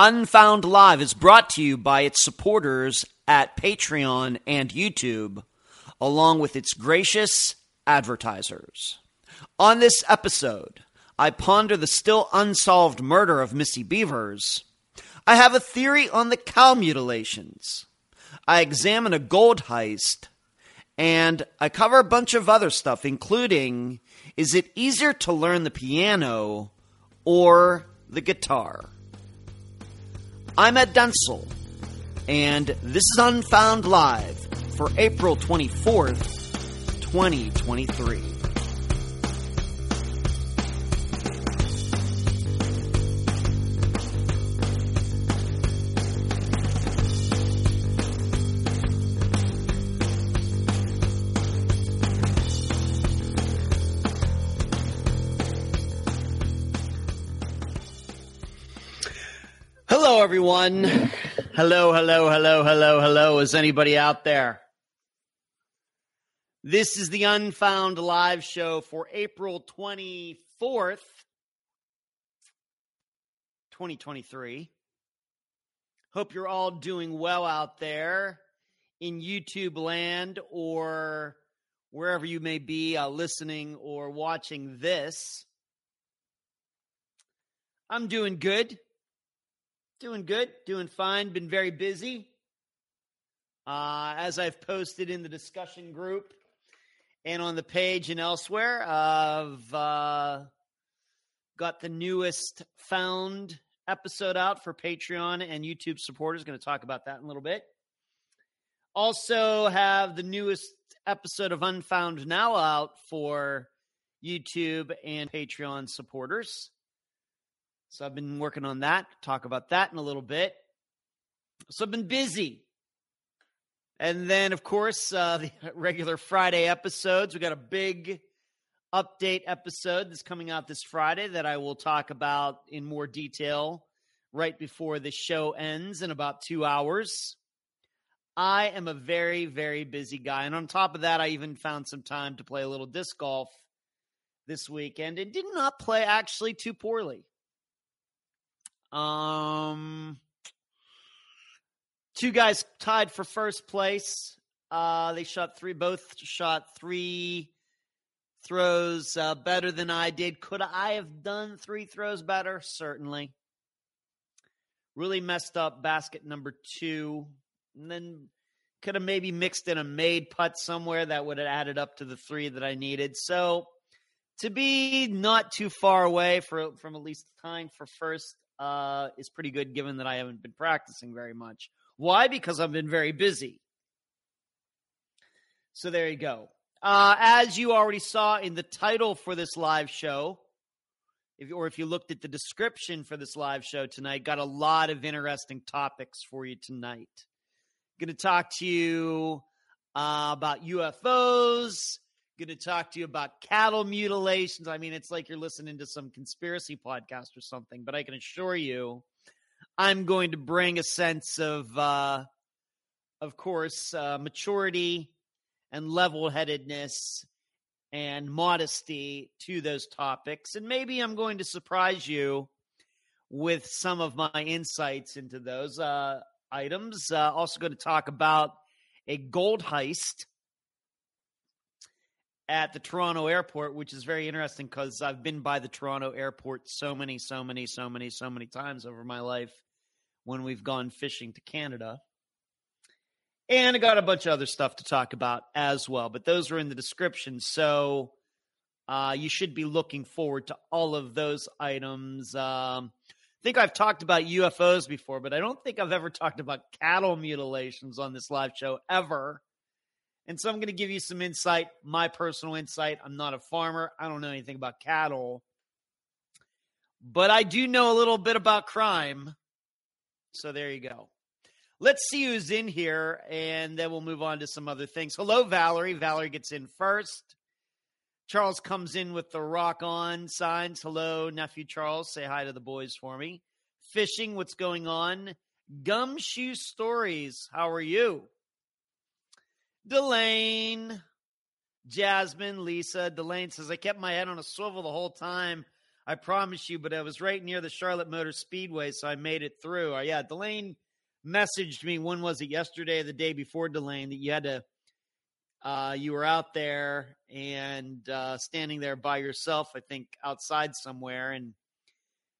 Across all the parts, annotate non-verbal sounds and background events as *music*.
Unfound Live is brought to you by its supporters at Patreon and YouTube, along with its gracious advertisers. On this episode, I ponder the still unsolved murder of Missy Bevers. I have a theory on the cow mutilations. I examine a gold heist. And I cover a bunch of other stuff, including is it easier to learn the piano or the guitar? I'm Ed Densel, and this is Unfound Live for April 24th, 2023. Hello, everyone. Hello, hello, hello, hello, hello. Is anybody out there? This is the Unfound Live show for April 24th, 2023. Hope you're all doing well out there in YouTube land or wherever you may be uh, listening or watching this. I'm doing good. Doing good, doing fine, been very busy. Uh, as I've posted in the discussion group and on the page and elsewhere, I've uh, got the newest found episode out for Patreon and YouTube supporters. Going to talk about that in a little bit. Also, have the newest episode of Unfound Now out for YouTube and Patreon supporters. So I've been working on that. Talk about that in a little bit. So I've been busy. And then, of course, uh, *laughs* the regular Friday episodes. We got a big update episode that's coming out this Friday that I will talk about in more detail right before the show ends in about two hours. I am a very, very busy guy. And on top of that, I even found some time to play a little disc golf this weekend and did not play actually too poorly. Um, two guys tied for first place. Uh, they shot three, both shot three throws uh, better than I did. Could I have done three throws better? Certainly. Really messed up basket number two. And then could have maybe mixed in a made putt somewhere that would have added up to the three that I needed. So to be not too far away for, from at least tying for first uh, is pretty good given that I haven't been practicing very much. Why? Because I've been very busy. So there you go. Uh, as you already saw in the title for this live show, if, or if you looked at the description for this live show tonight, got a lot of interesting topics for you tonight. Going to talk to you uh, about UFOs, going to talk to you about cattle mutilations. I mean, it's like you're listening to some conspiracy podcast or something, but I can assure you, I'm going to bring a sense of, uh, of course, uh, maturity and level headedness and modesty to those topics. And maybe I'm going to surprise you with some of my insights into those uh, items. Uh, also, going to talk about a gold heist at the Toronto airport, which is very interesting because I've been by the Toronto airport so many, so many, so many, so many times over my life when we've gone fishing to Canada. And I got a bunch of other stuff to talk about as well, but those are in the description. So uh, you should be looking forward to all of those items. Um, I think I've talked about UFOs before, but I don't think I've ever talked about cattle mutilations on this live show ever. And so I'm going to give you some insight, my personal insight. I'm not a farmer, I don't know anything about cattle, but I do know a little bit about crime. So there you go. Let's see who's in here, and then we'll move on to some other things. Hello, Valerie. Valerie gets in first. Charles comes in with the rock on signs. Hello, nephew Charles. Say hi to the boys for me. Fishing, what's going on? Gumshoe Stories, how are you? Delane, Jasmine, Lisa. Delane says, I kept my head on a swivel the whole time. I promise you, but I was right near the Charlotte Motor Speedway, so I made it through. Uh, yeah, Delane messaged me. When was it? Yesterday, or the day before, Delane, that you had to. Uh, you were out there and uh, standing there by yourself, I think, outside somewhere, and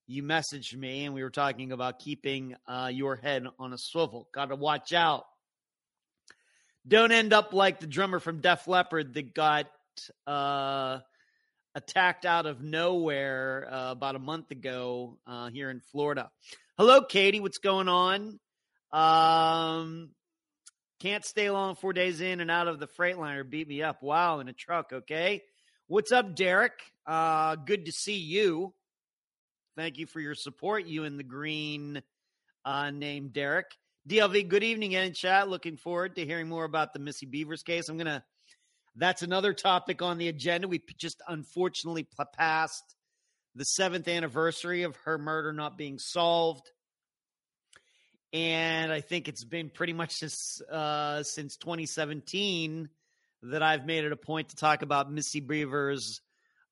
you messaged me, and we were talking about keeping uh, your head on a swivel. Got to watch out. Don't end up like the drummer from Def Leppard that got uh, attacked out of nowhere uh, about a month ago uh, here in Florida. Hello, Katie. What's going on? Um, can't stay long. Four days in and out of the Freightliner. Beat me up. Wow, in a truck. Okay. What's up, Derek? Uh, good to see you. Thank you for your support. You and the green uh, name Derek. DLV, good evening in chat. Looking forward to hearing more about the Missy Bevers case. I'm going to that's another topic on the agenda. We just unfortunately passed the seventh anniversary of her murder not being solved. And I think it's been pretty much since, uh, since 2017 that I've made it a point to talk about Missy Bevers.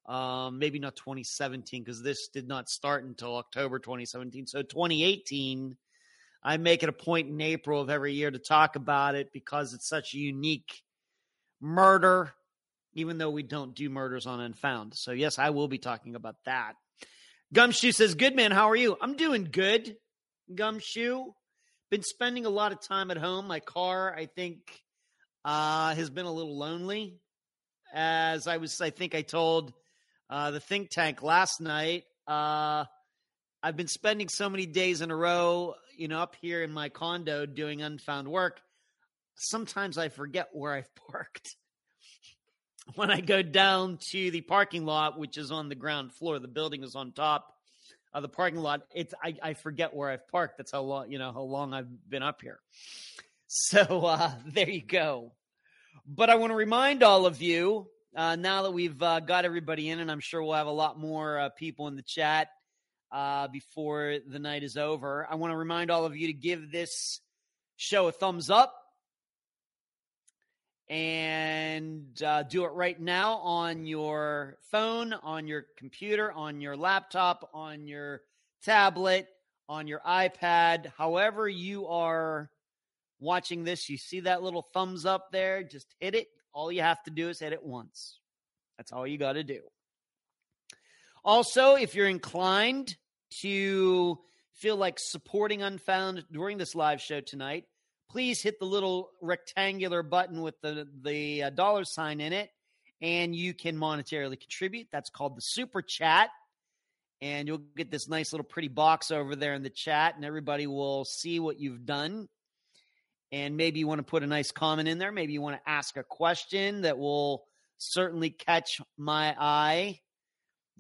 Um, maybe not 2017 because this did not start until October 2017. So 2018, I make it a point in April of every year to talk about it because it's such a unique murder, even though we don't do murders on Unfound. So, yes, I will be talking about that. Gumshoe says, Good man, how are you? I'm doing good, Gumshoe. Been spending a lot of time at home. My car, I think, uh, has been a little lonely. As I was, I think I told uh, the think tank last night, uh, I've been spending so many days in a row, you know, up here in my condo doing unfound work sometimes I forget where I've *laughs* parked. when I go down to the parking lot, which is on the ground floor, the building is on top of the parking lot. It's I, I forget where I've parked. That's how long you know how long I've been up here. *laughs* So uh, there you go. But I want to remind all of you uh, now that we've uh, got everybody in, and I'm sure we'll have a lot more uh, people in the chat uh, before the night is over. I want to remind all of you to give this show a thumbs up and uh, do it right now on your phone, on your computer, on your laptop, on your tablet, on your iPad, however you are watching this. You see that little thumbs up there? Just hit it. All you have to do is hit it once. That's all you got to do. Also, if you're inclined to feel like supporting Unfound during this live show tonight, please hit the little rectangular button with the the uh, dollar sign in it and you can monetarily contribute. That's called the super chat. And you'll get this nice little pretty box over there in the chat and everybody will see what you've done. And maybe you want to put a nice comment in there. Maybe you want to ask a question that will certainly catch my eye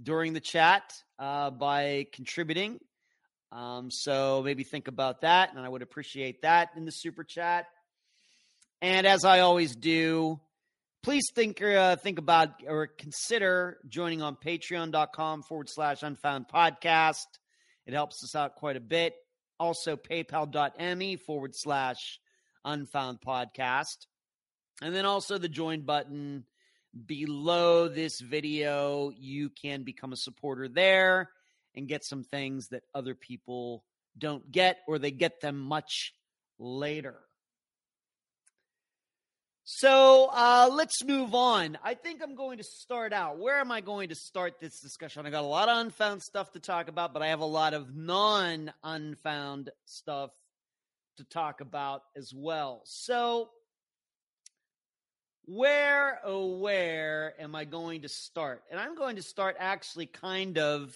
during the chat uh, by contributing um, so maybe think about that, and I would appreciate that in the super chat. And as I always do, please think uh, think about or consider joining on patreon.com forward slash unfound podcast. It helps us out quite a bit. Also, paypal.me forward slash unfound podcast. And then also the join button below this video. You can become a supporter there and get some things that other people don't get or they get them much later. So uh, let's move on. I think I'm going to start out. Where am I going to start this discussion? I got a lot of unfound stuff to talk about, but I have a lot of non unfound stuff to talk about as well. So, where, oh, where am I going to start? And I'm going to start actually kind of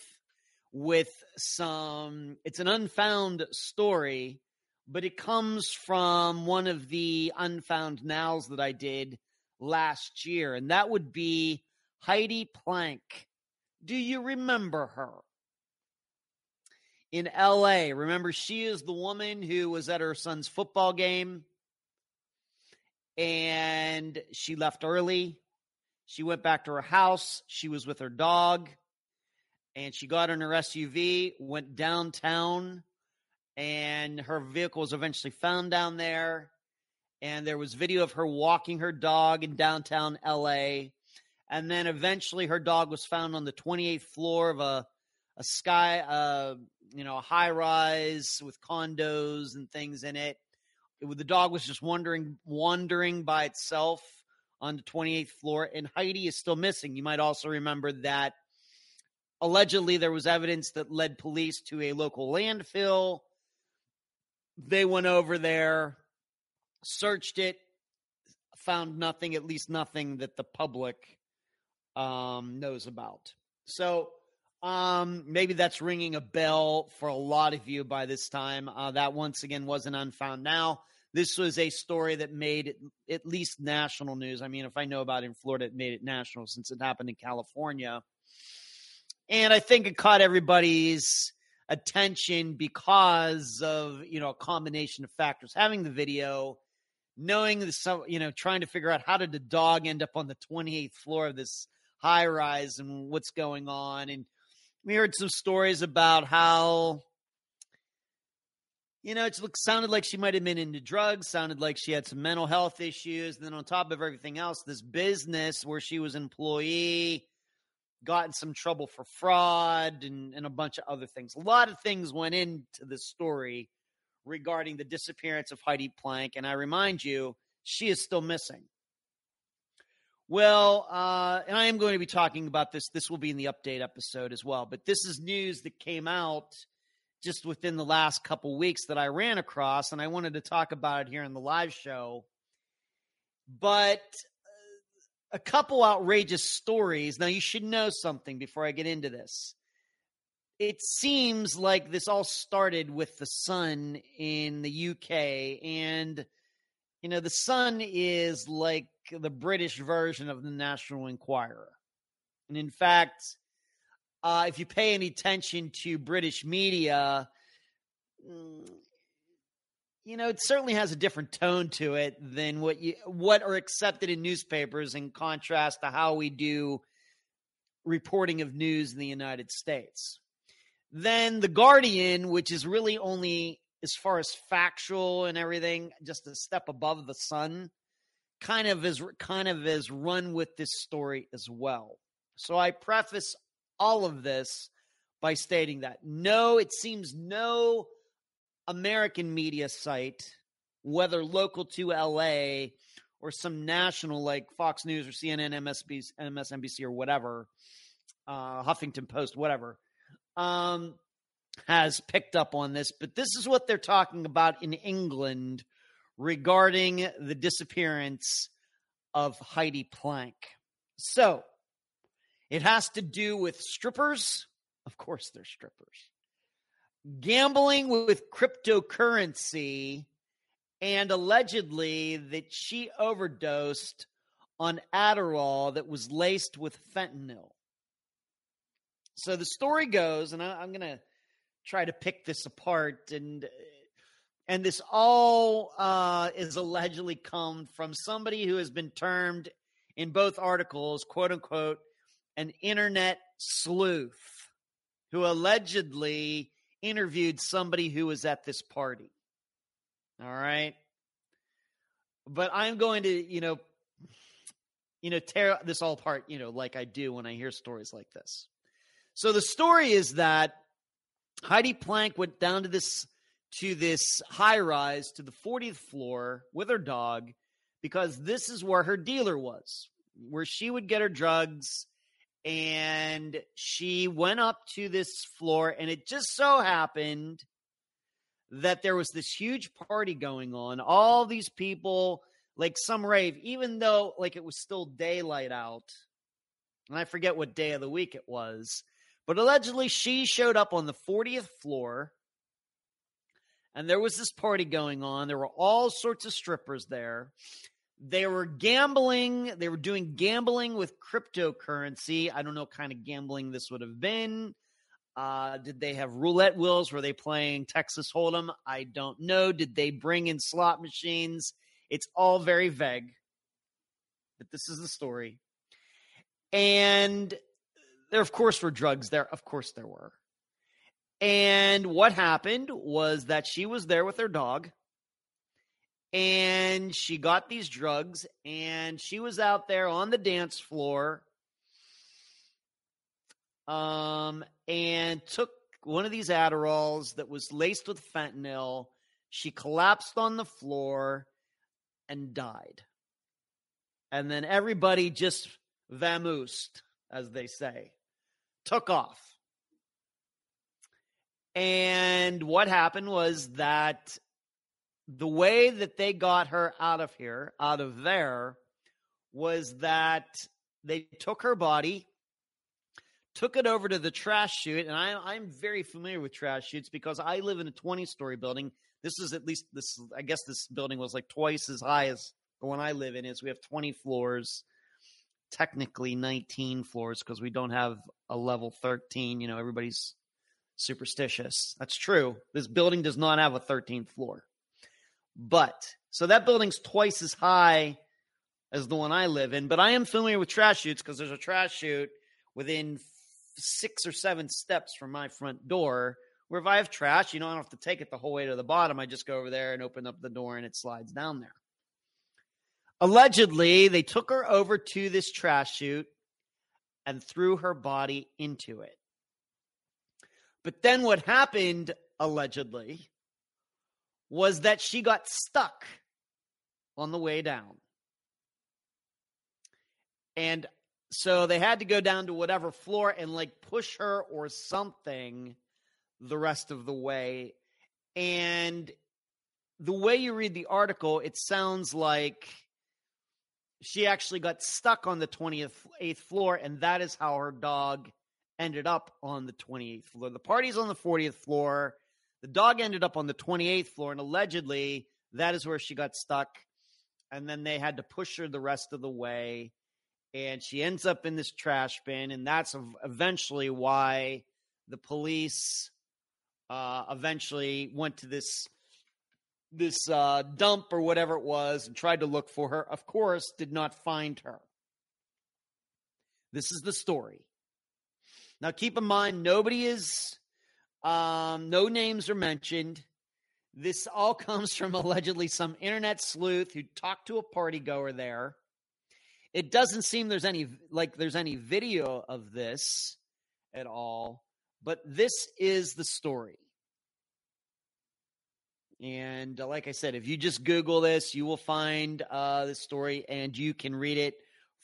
with some, it's an unfound story, but it comes from one of the unfound nows that I did last year, and that would be Heidi Plank. Do you remember her? In LA, remember, she is the woman who was at her son's football game and she left early. She went back to her house. She was with her dog and she got in her SUV, went downtown, and her vehicle was eventually found down there. And there was video of her walking her dog in downtown LA. And then eventually her dog was found on the 28th floor of a a sky, uh, you know, a high rise with condos and things in it. It. The dog was just wandering, wandering by itself on the 28th floor, and Heidi is still missing. You might also remember that allegedly there was evidence that led police to a local landfill. They went over there, searched it, found nothing, at least nothing that the public um, knows about. So um, maybe that's ringing a bell for a lot of you by this time. Uh, that once again wasn't unfound now. This was a story that made it, at least national news. I mean, if I know about it in Florida, it made it national since it happened in California. And I think it caught everybody's attention because of, you know, a combination of factors. Having the video, knowing this, you know, trying to figure out how did the dog end up on the 28th floor of this high rise and what's going on. And we heard some stories about how you know, it sounded like she might have been into drugs, sounded like she had some mental health issues. And then on top of everything else, this business where she was employee got in some trouble for fraud and, and a bunch of other things. A lot of things went into this story regarding the disappearance of Heidi Plank. And I remind you, she is still missing. Well, uh, and I am going to be talking about this. This will be in the update episode as well. But this is news that came out just within the last couple weeks that I ran across, and I wanted to talk about it here in the live show. But uh, a couple outrageous stories. Now, you should know something before I get into this. It seems like this all started with the Sun in the UK, and you know, the Sun is like the British version of the National Enquirer. And in fact, uh, if you pay any attention to British media, mm, you know, it certainly has a different tone to it than what you what are accepted in newspapers in contrast to how we do reporting of news in the United States. Then the Guardian, which is really only as far as factual and everything, just a step above the sun, kind of is kind of is run with this story as well. So I preface all of this by stating that no, it seems no American media site, whether local to LA or some national like Fox News or CNN, MSNBC, or whatever, uh, Huffington Post, whatever, um, has picked up on this, but this is what they're talking about in England regarding the disappearance of Heidi Plank. So it has to do with strippers. Of course, they're strippers. Gambling with cryptocurrency, and allegedly that she overdosed on Adderall that was laced with fentanyl. So the story goes, and I, am going to try to pick this apart and and this all uh, is allegedly come from somebody who has been termed in both articles quote unquote an internet sleuth who allegedly interviewed somebody who was at this party. All right? But i'm going to you know you know tear this all apart you know like i do when i hear stories like this. So the story is that Heidi Plank went down to this to this high rise to the 40th floor with her dog because this is where her dealer was, where she would get her drugs. And she went up to this floor, and it just so happened that there was this huge party going on. All these people, like some rave, even though like it was still daylight out. And I forget what day of the week it was. But allegedly, she showed up on the 40th floor, and there was this party going on. There were all sorts of strippers there. They were gambling. They were doing gambling with cryptocurrency. I don't know kind of gambling this would have been. Uh, did they have roulette wheels? Were they playing Texas Hold'em? I don't know. Did they bring in slot machines? It's all very vague, but this is the story. And there, of course, were drugs there. Of course, there were. And what happened was that she was there with her dog and she got these drugs and she was out there on the dance floor um, and took one of these Adderalls that was laced with fentanyl. She collapsed on the floor and died. And then everybody just vamoosed, as they say, took off. And what happened was that the way that they got her out of here, out of there, was that they took her body, took it over to the trash chute, and I, am very familiar with trash chutes because I live in a 20 story building. This is at least this. I guess this building was like twice as high as the one I live in. Is we have 20 floors, technically 19 floors because we don't have a level 13. You know, everybody's superstitious. That's true. This building does not have a 13th floor. But so that building's twice as high as the one I live in. But I am familiar with trash chutes because there's a trash chute within six or seven steps from my front door. Where if I have trash, you know, I don't have to take it the whole way to the bottom. I just go over there and open up the door and it slides down there. Allegedly, they took her over to this trash chute and threw her body into it. But then what happened, allegedly, was that she got stuck on the way down. And so they had to go down to whatever floor and like push her or something the rest of the way. And the way you read the article, it sounds like she actually got stuck on the 28th floor, and that is how her dog ended up on the 28th floor. The party's on the 40th floor. The dog ended up on the 28th floor, and allegedly that is where she got stuck. And then they had to push her the rest of the way. And she ends up in this trash bin. And that's eventually why the police uh, eventually went to this this uh, dump or whatever it was and tried to look for her. Of course, did not find her. This is the story. Now, keep in mind, nobody is, um, no names are mentioned. This all *laughs* comes from allegedly some internet sleuth who talked to a party goer there. It doesn't seem there's any like there's any video of this at all, but this is the story. And uh, like I said, if you just Google this, you will find uh, the story and you can read it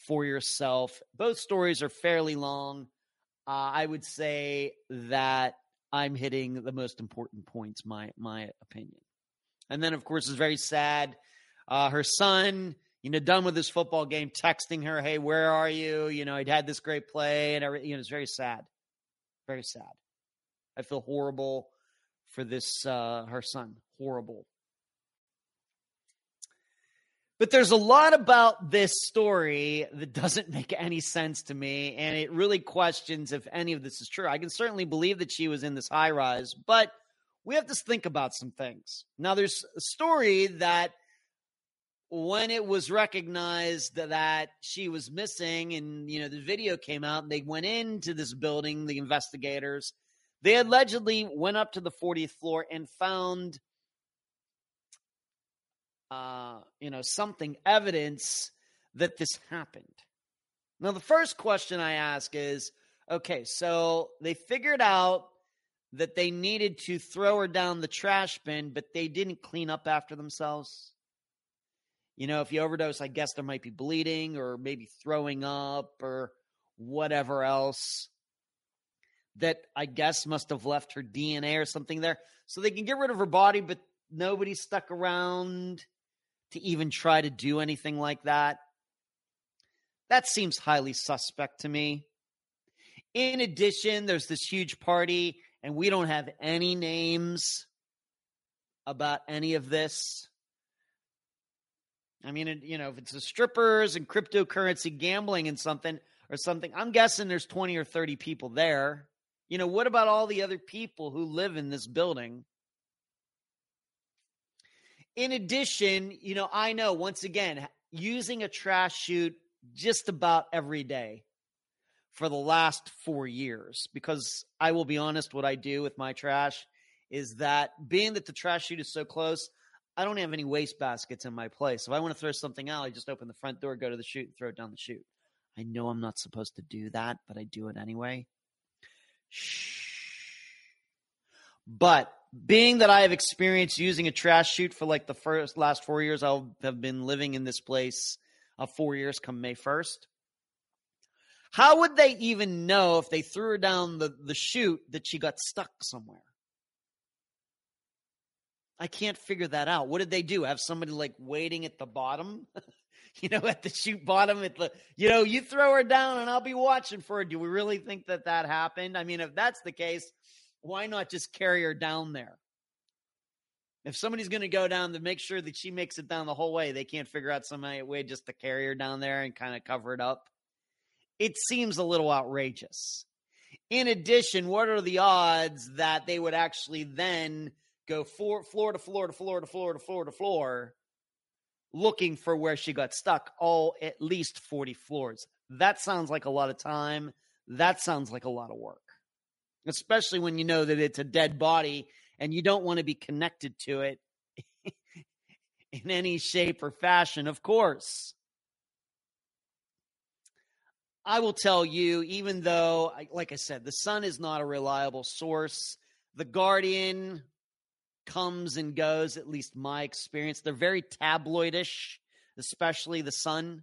for yourself. Both stories are fairly long. Uh, I would say that I'm hitting the most important points, my my opinion. And then, of course, it's very sad. Uh, her son, you know, done with his football game, texting her, "Hey, where are you?" You know, he'd had this great play, and everything. You know, it's very sad, very sad. I feel horrible for this uh, her son. Horrible. But there's a lot about this story that doesn't make any sense to me, and it really questions if any of this is true. I can certainly believe that she was in this high rise, but we have to think about some things. Now, there's a story that when it was recognized that she was missing, and you know the video came out, and they went into this building, the investigators, they allegedly went up to the 40th floor and found uh, you know, something evidence that this happened. Now, the first question I ask is okay, so they figured out that they needed to throw her down the trash bin, but they didn't clean up after themselves. You know, if you overdose, I guess there might be bleeding or maybe throwing up or whatever else that I guess must have left her DNA or something there. So they can get rid of her body, but nobody stuck around to even try to do anything like that. That seems highly suspect to me. In addition, there's this huge party, and we don't have any names about any of this. I mean, you know, if it's the strippers and cryptocurrency gambling and something or something, I'm guessing there's 20 or 30 people there. You know, what about all the other people who live in this building? In addition, you know, I know once again, using a trash chute just about every day for the last four years, because I will be honest, what I do with my trash is that being that the trash chute is so close, I don't have any waste baskets in my place. If I want to throw something out, I just open the front door, go to the chute, and throw it down the chute. I know I'm not supposed to do that, but I do it anyway. Shh. But being that I have experienced using a trash chute for like the first last four years, I'll have been living in this place uh, four years come May 1st. How would they even know if they threw her down the, the chute that she got stuck somewhere? I can't figure that out. What did they do? Have somebody like waiting at the bottom? *laughs* you know, at the chute bottom, at the, you know, you throw her down and I'll be watching for her. Do we really think that that happened? I mean, if that's the case, why not just carry her down there? If somebody's going to go down to make sure that she makes it down the whole way, they can't figure out some way just to carry her down there and kind of cover it up. It seems a little outrageous. In addition, what are the odds that they would actually then go floor, floor to floor to floor to floor to floor to floor looking for where she got stuck all at least 40 floors? That sounds like a lot of time. That sounds like a lot of work especially when you know that it's a dead body and you don't want to be connected to it *laughs* in any shape or fashion, of course. I will tell you, even though, like I said, the sun is not a reliable source, the Guardian comes and goes, at least my experience. They're very tabloidish, especially the sun.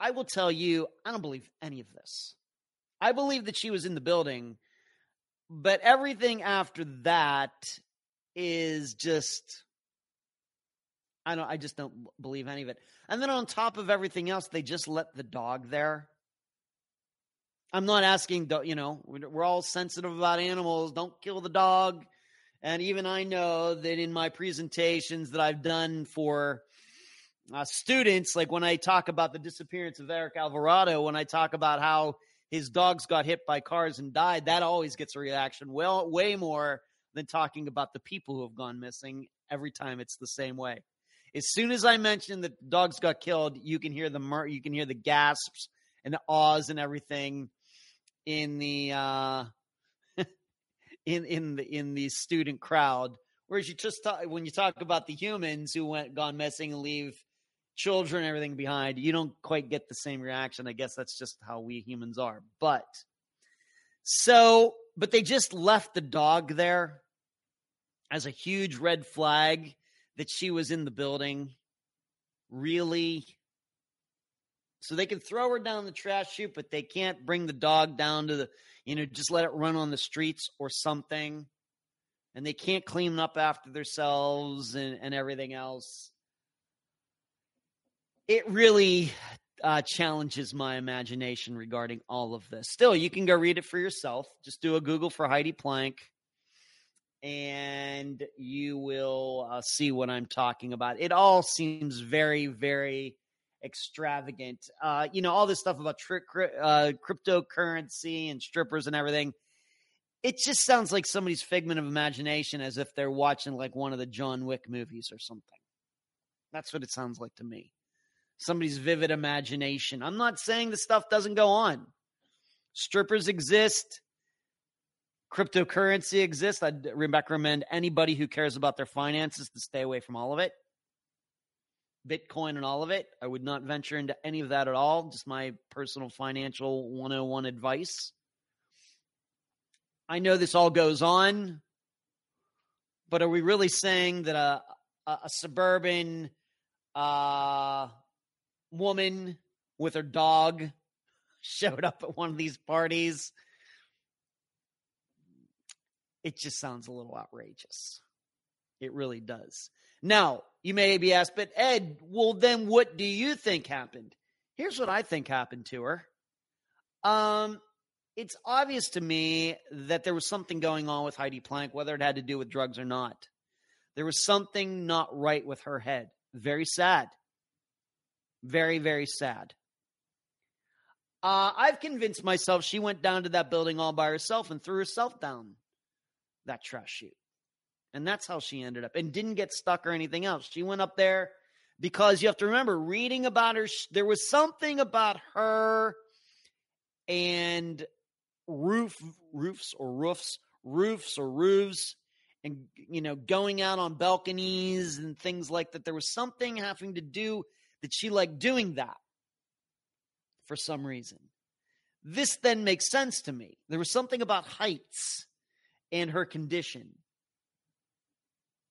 I will tell you, I don't believe any of this. I believe that she was in the building, but everything after that is just I don't I just don't believe any of it. And then on top of everything else, they just let the dog there. I'm not asking, you know, we're all sensitive about animals. Don't kill the dog. And even I know that in my presentations that I've done for uh, students, like when I talk about the disappearance of Eric Alvarado, when I talk about how his dogs got hit by cars and died, that always gets a reaction. Well, way more than talking about the people who have gone missing. Every time it's the same way. As soon as I mention that dogs got killed, you can hear the mur- you can hear the gasps and the awes and everything in the uh, *laughs* in in the in the student crowd. Whereas you just talk, when you talk about the humans who went gone missing and leave children, everything behind, you don't quite get the same reaction. I guess that's just how we humans are. But so, but they just left the dog there as a huge red flag that she was in the building. Really? So they can throw her down the trash chute, but they can't bring the dog down to the, you know, just let it run on the streets or something. And they can't clean up after themselves and, and everything else it really uh, challenges my imagination regarding all of this. Still, you can go read it for yourself. Just do a Google for Heidi Plank, and you will uh, see what I'm talking about. It all seems very, very extravagant. Uh, you know, all this stuff about tri- uh, cryptocurrency and strippers and everything. It just sounds like somebody's figment of imagination, as if they're watching like one of the John Wick movies or something. That's what it sounds like to me somebody's vivid imagination. I'm not saying the stuff doesn't go on. Strippers exist. Cryptocurrency exists. I'd recommend anybody who cares about their finances to stay away from all of it. Bitcoin and all of it. I would not venture into any of that at all. Just my personal financial 101 advice. I know this all goes on, but are we really saying that a, a, a suburban uh, woman with her dog showed up at one of these parties. It just sounds a little outrageous. It really does. Now, you may be asked, but Ed, well, then what do you think happened? Here's what I think happened to her. Um, it's obvious to me that there was something going on with Heidi Plank, whether it had to do with drugs or not. There was something not right with her head. Very sad. Very, very sad. Uh, I've convinced myself she went down to that building all by herself and threw herself down that trash chute. And that's how she ended up and didn't get stuck or anything else. She went up there because you have to remember reading about her, there was something about her and roof roofs or roofs roofs or roofs and you know going out on balconies and things like that there was something having to do that she liked doing that for some reason. This then makes sense to me. There was something about heights and her condition.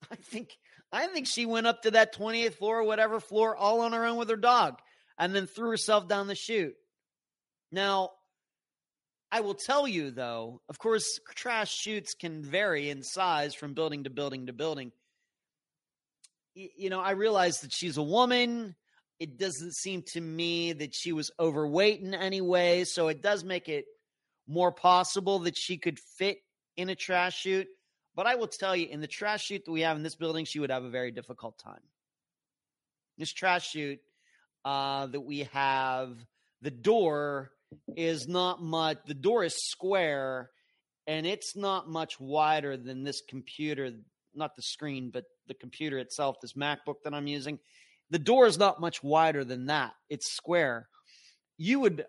*laughs* I think I think she went up to that 28th floor, or whatever floor, all on her own with her dog, and then threw herself down the chute. Now, I will tell you though, of course, trash chutes can vary in size from building to building to building. You know, I realize that she's a woman. It doesn't seem to me that she was overweight in any way. So it does make it more possible that she could fit in a trash chute. But I will tell you, in the trash chute that we have in this building, she would have a very difficult time. This trash chute uh, that we have, the door is not much. The door is square, and it's not much wider than this computer. Not the screen, but the computer itself. This MacBook that I'm using. The door is not much wider than that. It's square. You would,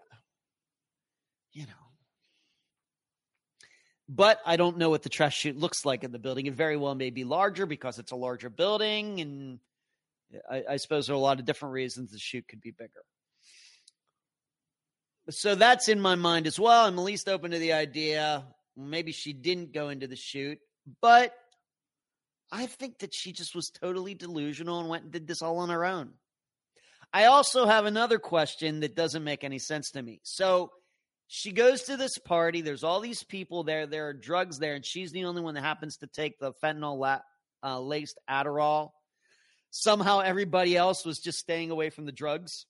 you know. But I don't know what the trash chute looks like in the building. It very well may be larger because it's a larger building, and I, I suppose there are a lot of different reasons the chute could be bigger so that's in my mind as well. I'm at least open to the idea. Maybe she didn't go into the chute, but I think that she just was totally delusional and went and did this all on her own. I also have another question that doesn't make any sense to me. So she goes to this party. There's all these people there. There are drugs there, and she's the only one that happens to take the fentanyl la- uh, laced Adderall. Somehow everybody else was just staying away from the drugs.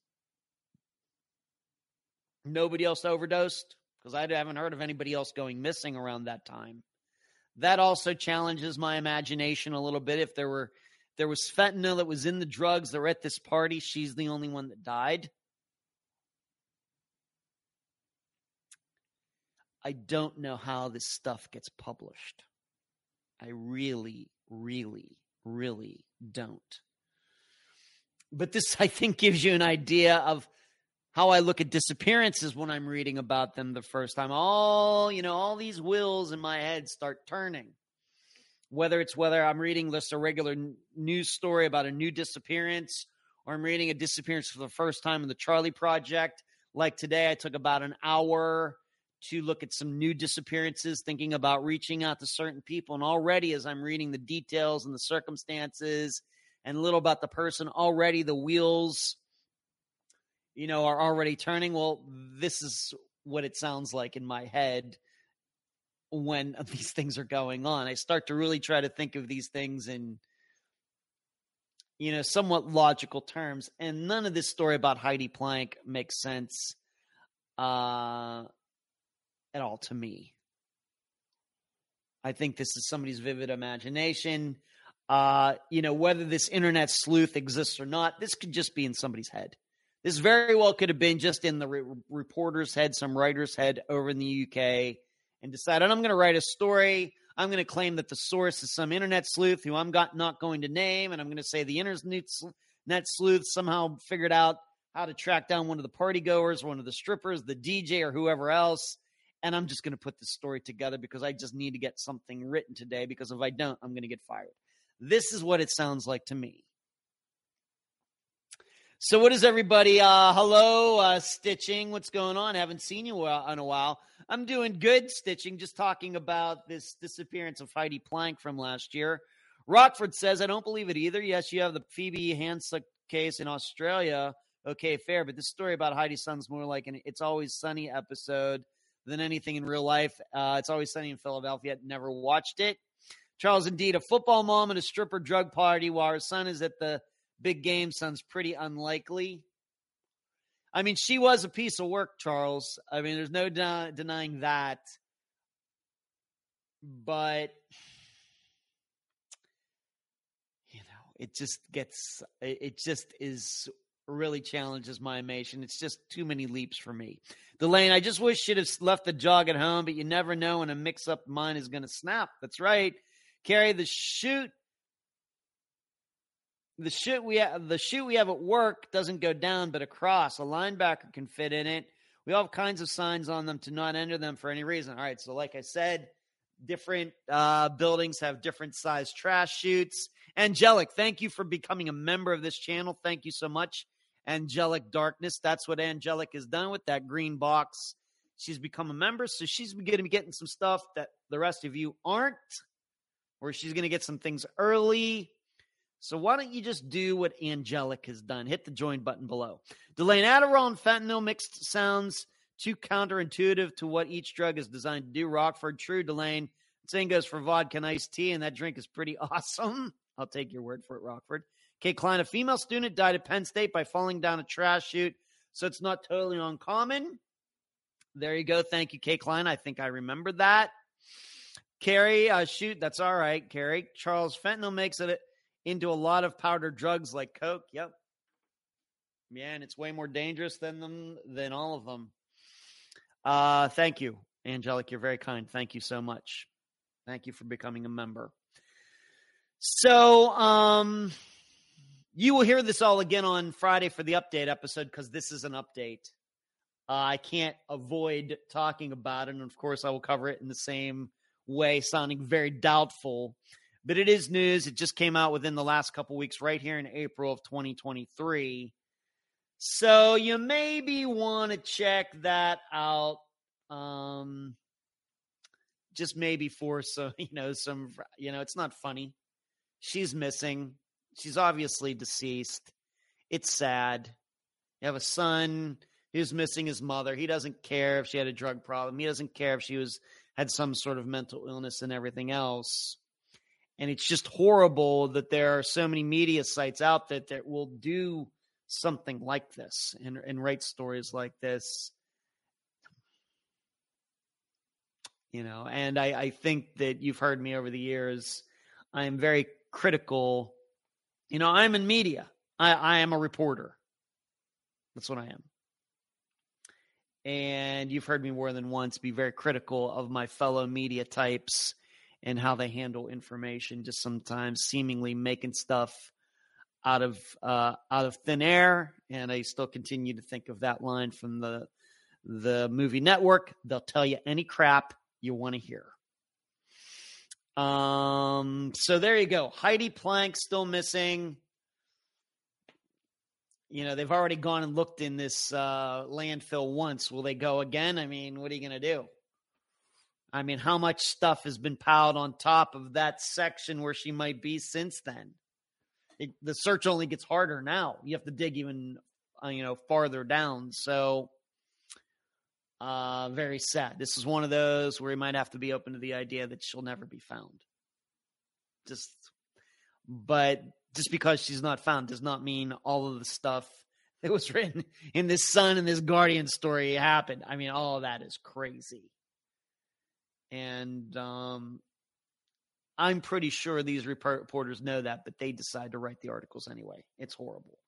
Nobody else overdosed because I haven't heard of anybody else going missing around that time. That also challenges my imagination a little bit. If there were there was fentanyl that was in the drugs that were at this party, she's the only one that died. I don't know how this stuff gets published. I really, really, really don't. But this, I think, gives you an idea of how I look at disappearances when I'm reading about them the first time. All, you know, all these wheels in my head start turning. Whether it's whether I'm reading just a regular news story about a new disappearance or I'm reading a disappearance for the first time in the Charlie Project. Like today, I took about an hour to look at some new disappearances, thinking about reaching out to certain people. And already, as I'm reading the details and the circumstances and a little about the person, already the wheels you know, are already turning. Well, this is what it sounds like in my head when *laughs* these things are going on. I start to really try to think of these things in, you know, somewhat logical terms. And none of this story about Heidi Plank makes sense uh, at all to me. I think this is somebody's vivid imagination. Uh, you know, whether this internet sleuth exists or not, this could just be in somebody's head. This very well could have been just in the re- reporter's head, some writer's head over in the UK, and decided I'm going to write a story. I'm going to claim that the source is some internet sleuth who I'm got, not going to name, and I'm going to say the internet sleuth somehow figured out how to track down one of the party goers, one of the strippers, the DJ, or whoever else. And I'm just going to put this story together because I just need to get something written today. Because if I don't, I'm going to get fired. This is what it sounds like to me. So, what is everybody? Uh, hello, uh, Stitching. What's going on? haven't seen you in a while. I'm doing good, Stitching. Just talking about this disappearance of Heidi Plank from last year. Rockford says, I don't believe it either. Yes, you have the Phoebe Handsjuk case in Australia. Okay, fair. But this story about Heidi sounds more like an It's Always Sunny episode than anything in real life. Uh, it's Always Sunny in Philadelphia. Never watched it. Charles, indeed, a football mom at a stripper drug party while her son is at the big game sounds pretty unlikely. I mean, she was a piece of work, Charles. I mean, there's no de- denying that. But you know, it just gets it just is really challenges my imagination. It's just too many leaps for me. Delane, I just wish she'd have left the jog at home, but you never know when a mix up mind is going to snap. That's right. Carry the chute the chute we the chute we have at work doesn't go down but across. A linebacker can fit in it. We all have kinds of signs on them to not enter them for any reason. All right, so like I said, different uh, buildings have different size trash chutes. Angelic, thank you for becoming a member of this channel. Thank you so much, Angelic Darkness. That's what Angelic has done with that green box. She's become a member, so she's going to be getting some stuff that the rest of you aren't, or she's going to get some things early. So why don't you just do what Angelic has done? Hit the join button below. Delaying Adderall and fentanyl mixed sounds too counterintuitive to what each drug is designed to do. Rockford, true, Delane. Same goes for vodka and iced tea, and that drink is pretty *laughs* awesome. I'll take your word for it, Rockford. Kay Klein, a female student, died at Penn State by falling down a trash chute, so it's not totally uncommon. There you go. Thank you, Kay Klein. I think I remember that. Carrie, uh, shoot, that's all right, Carrie. Charles Fentanyl makes it into a lot of powdered drugs like Coke. Yep. Yeah, and it's way more dangerous than them than all of them. Uh, thank you, Angelic. You're very kind. Thank you so much. Thank you for becoming a member. So, um, you will hear this all again on Friday for the update episode because this is an update. Uh, I can't avoid talking about it. And of course, I will cover it in the same way, sounding very doubtful. But it is news. It just came out within the last couple weeks, right here in April of 2023. So you maybe want to check that out. Um, just maybe for some, *laughs* you know, some, you know, it's not funny. She's missing. She's obviously deceased. It's sad. You have a son who's missing his mother. He doesn't care if she had a drug problem. He doesn't care if she was had some sort of mental illness and everything else. And it's just horrible that there are so many media sites out there that will do something like this and, and write stories like this. You know, and I, I think that you've heard me over the years. I am very critical. You know, I'm in media. I, I am a reporter. That's what I am. And you've heard me more than once be very critical of my fellow media types and how they handle information, just sometimes seemingly making stuff out of uh, out of thin air. And I still continue to think of that line from the the movie network. They'll tell you any crap you want to hear. Um, so there you go. Heidi Planck still missing. You know, they've already gone and looked in this uh, landfill once. Will they go again? I mean, what are you going to do? I mean, how much stuff has been piled on top of that section where she might be since then? It, the search only gets harder now. You have to dig even, uh, you know, farther down. So, uh, very sad. This is one of those where you might have to be open to the idea that she'll never be found. Just, but just because she's not found does not mean all of the stuff that was written in this Sun and this Guardian story happened. I mean, all of that is crazy. And um, I'm pretty sure these reporters know that, but they decide to write the articles anyway. It's horrible.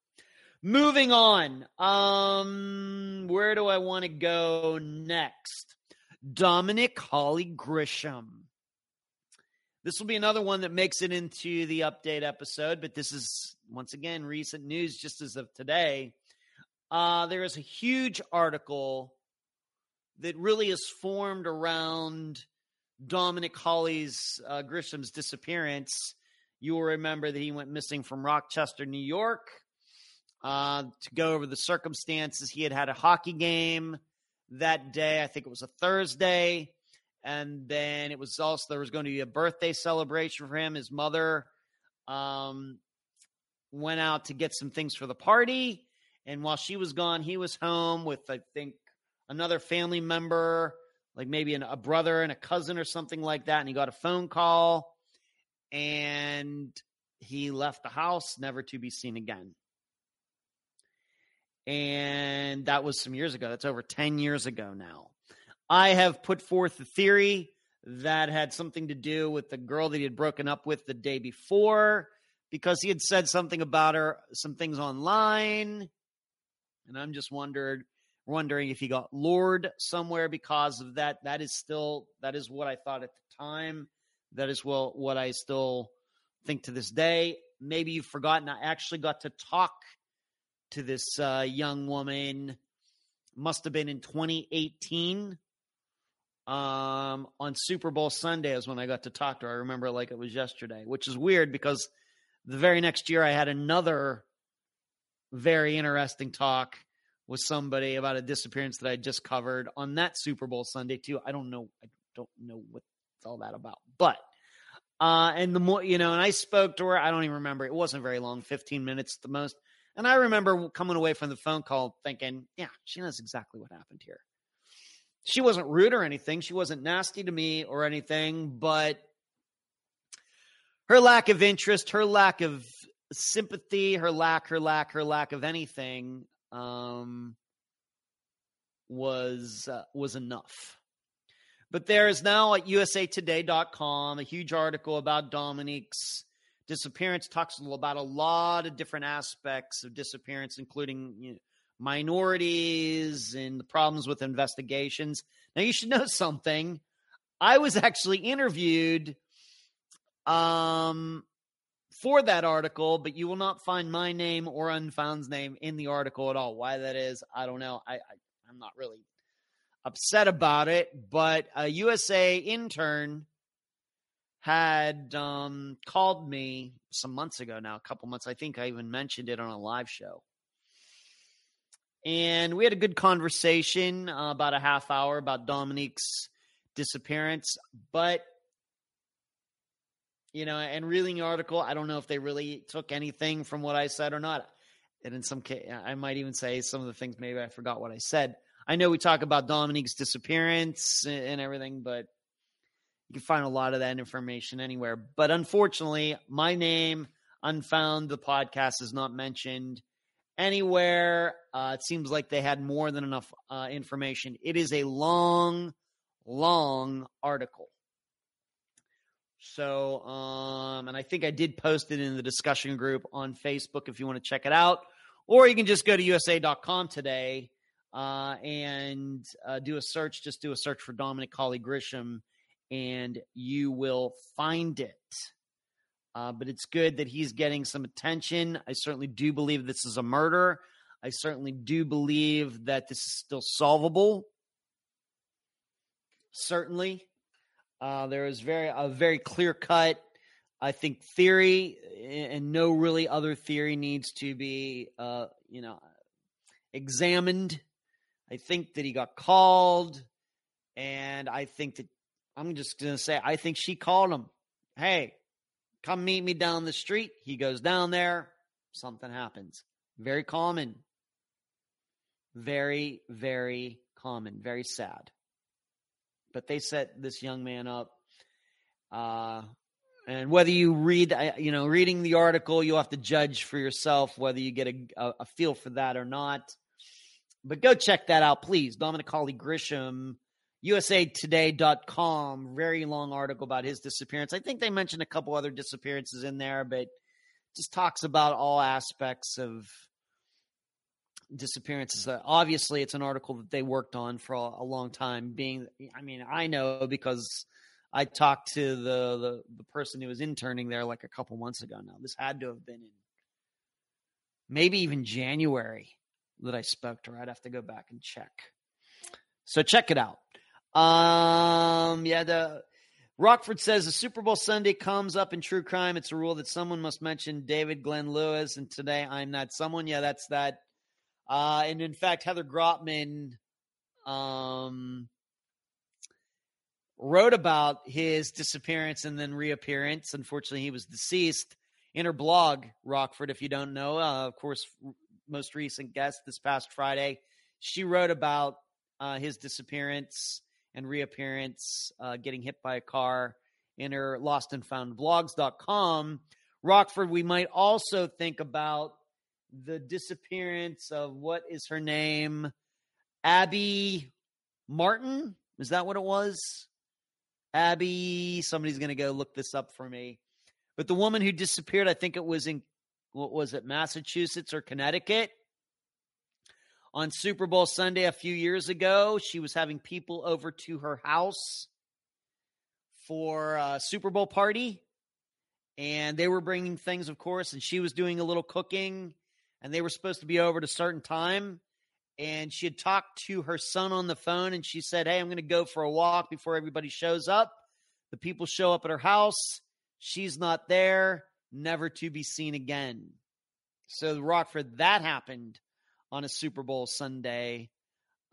Moving on. Um, where do I want to go next? Dominic Holly Grisham. This will be another one that makes it into the update episode, but this is once again recent news just as of today. Uh, there is a huge article that really is formed around Dominic Holly's uh, Grisham's disappearance. You will remember that he went missing from Rochester, New York. Uh, to go over the circumstances, he had had a hockey game that day. I think it was a Thursday. And then it was also, there was going to be a birthday celebration for him. His mother um, went out to get some things for the party. And while she was gone, he was home with, I think, another family member like maybe an, a brother and a cousin or something like that. And he got a phone call and he left the house, never to be seen again. And that was some years ago. That's over 10 years ago now. I have put forth the theory that had something to do with the girl that he had broken up with the day before because he had said something about her, some things online. And I'm just wondered wondering if he got lured somewhere because of that. That is still that is what I thought at the time. That is well what I still think to this day. Maybe you've forgotten. I actually got to talk to this uh, young woman. Must have been in 2018. Um, on Super Bowl Sunday is when I got to talk to her. I remember like it was yesterday, which is weird because the very next year I had another very interesting talk with somebody about a disappearance that I just covered on that Super Bowl Sunday too. I don't know. I don't know what's all that about, but uh, and the more you know, and I spoke to her. I don't even remember. It wasn't very long, fifteen minutes at the most. And I remember coming away from the phone call thinking, yeah, she knows exactly what happened here. She wasn't rude or anything. She wasn't nasty to me or anything, but her lack of interest, her lack of sympathy, her lack, her lack, her lack of anything um, was uh, was enough. But there is now at usatoday.com a huge article about Dominique's disappearance. Talks about a lot of different aspects of disappearance, including you know, minorities and the problems with investigations. Now, you should know something. I was actually interviewed um, for that article, but you will not find my name or Unfound's name in the article at all. Why that is, I don't know. I, I I'm not really upset about it, but a USA intern had um, called me some months ago now, a couple months. I think I even mentioned it on a live show. And we had a good conversation, uh, about a half hour, about Dominique's disappearance. But you know, and reading the article, I don't know if they really took anything from what I said or not. And in some case, I might even say some of the things maybe I forgot what I said. I know we talk about Dominique's disappearance and everything, but you can find a lot of that information anywhere. But unfortunately, my name, Unfound, the podcast is not mentioned anywhere. Uh, it seems like they had more than enough uh, information. It is a long, long article. So, um, and I think I did post it in the discussion group on Facebook if you want to check it out. Or you can just go to USA.com today uh, and uh, do a search. Just do a search for Dominic Colley Grisham and you will find it. Uh, but it's good that he's getting some attention. I certainly do believe this is a murder. I certainly do believe that this is still solvable. Certainly. Uh, there is very a very clear cut, I think, theory, and no really other theory needs to be, uh, you know, examined. I think that he got called, and I think that I'm just gonna say I think she called him. Hey, come meet me down the street. He goes down there. Something happens. Very common. Very, very common. Very sad but they set this young man up. Uh, and whether you read, you know, reading the article, you'll have to judge for yourself whether you get a, a feel for that or not. But go check that out, please. Dominic Colley Grisham, USAToday.com, very long article about his disappearance. I think they mentioned a couple other disappearances in there, but just talks about all aspects of disappearances. Uh, obviously, it's an article that they worked on for a, a, long time. Being, I mean, I know because I talked to the, the the person who was interning there like a couple months ago. Now, this had to have been in maybe even January that I spoke to her. I'd have to go back and check. So check it out. Um, yeah, the Rockford says the Super Bowl Sunday comes up in true crime. It's a rule that someone must mention David Glenn Lewis, and today I'm not someone. Yeah, that's that uh, and in fact, Heather Grotman um, wrote about his disappearance and then reappearance. Unfortunately, he was deceased in her blog, Rockford, if you don't know. Uh, of course, most recent guest this past Friday. She wrote about uh, his disappearance and reappearance, uh, getting hit by a car in her lost and found blogs.com. Rockford, we might also think about the disappearance of what is her name? Abby Martin? Is that what it was? Abby, somebody's going to go look this up for me. But the woman who disappeared, I think it was in, what was it, Massachusetts or Connecticut? On Super Bowl Sunday a few years ago, she was having people over to her house for a Super Bowl party. And they were bringing things, of course, and she was doing a little cooking and they were supposed to be over at a certain time. And she had talked to her son on the phone and she said, Hey, I'm going to go for a walk before everybody shows up. The people show up at her house. She's not there, never to be seen again. So, Rockford, that happened on a Super Bowl Sunday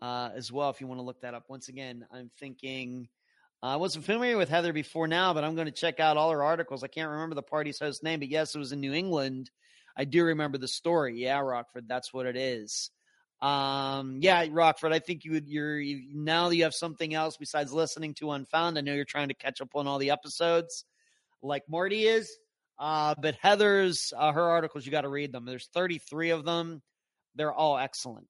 uh, as well. If you want to look that up, once again, I'm thinking uh, I wasn't familiar with Heather before now, but I'm going to check out all her articles. I can't remember the party's host name, but yes, it was in New England. I do remember the story. Yeah, Rockford, that's what it is. Um, yeah, Rockford, I think you would. You're you, now that you have something else besides listening to Unfound. I know you're trying to catch up on all the episodes, like Marty is. Uh, but Heather's uh, her articles, you got to read them. There's 33 of them. They're all excellent.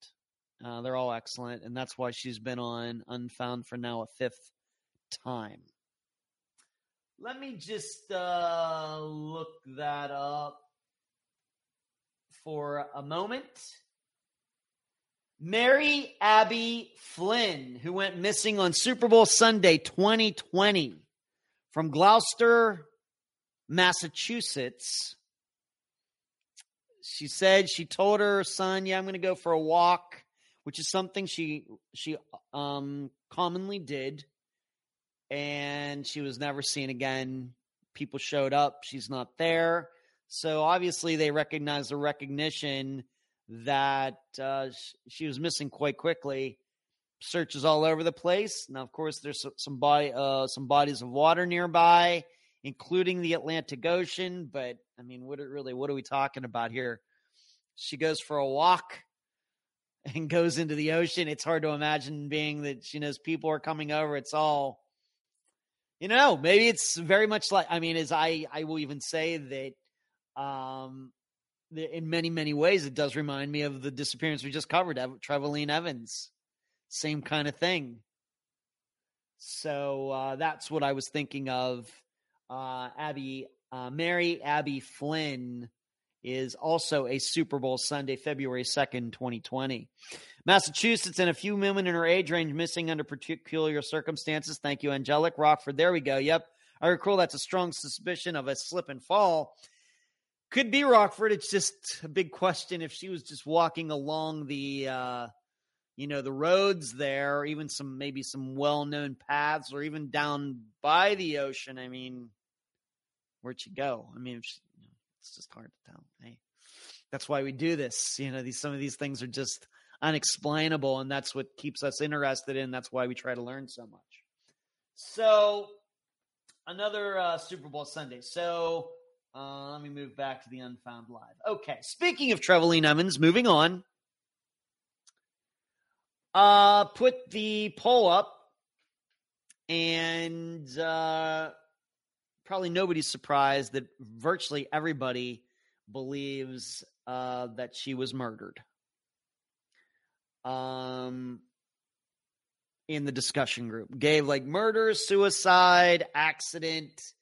Uh, they're all excellent, and that's why she's been on Unfound for now a fifth time. Let me just uh, look that up for a moment. Mary Abby Flynn, who went missing on Super Bowl Sunday 2020 from Gloucester, Massachusetts. She said she told her son, "Yeah, I'm going to go for a walk," which is something she she um commonly did. And she was never seen again. People showed up, she's not there. So obviously they recognize the recognition that uh, she was missing quite quickly. Searches all over the place. Now, of course, there's some body, uh, some bodies of water nearby, including the Atlantic Ocean. But I mean, what are, really, what are we talking about here? She goes for a walk *laughs* and goes into the ocean. It's hard to imagine being that she knows people are coming over. It's all, you know, maybe it's very much like. I mean, as I I will even say that um in many many ways it does remind me of the disappearance we just covered Trevaline Evans. Same kind of thing. So uh, that's what I was thinking of. Uh, Abby uh, Mary Abby Flynn is also a Super Bowl Sunday February 2nd 2020 Massachusetts and a few women in her age range missing under peculiar circumstances. Thank you Angelic Rockford. There we go. Yep. I recall that's a strong suspicion of a slip and fall could be Rockford. It's just a big question if she was just walking along the, uh, you know, the roads there, or even some maybe some well-known paths, or even down by the ocean. I mean, where'd she go? I mean, she, you know, it's just hard to tell. Hey, that's why we do this. You know, these some of these things are just unexplainable, and that's what keeps us interested in. That's why we try to learn so much. So, another uh, Super Bowl Sunday. So uh, let me move back to the Unfound Live. Okay, speaking of Trevaline Evans, moving on. Uh, put the poll up, and uh, probably nobody's surprised that virtually everybody believes uh, that she was murdered. Um, in the discussion group, gave like murder, suicide, accident,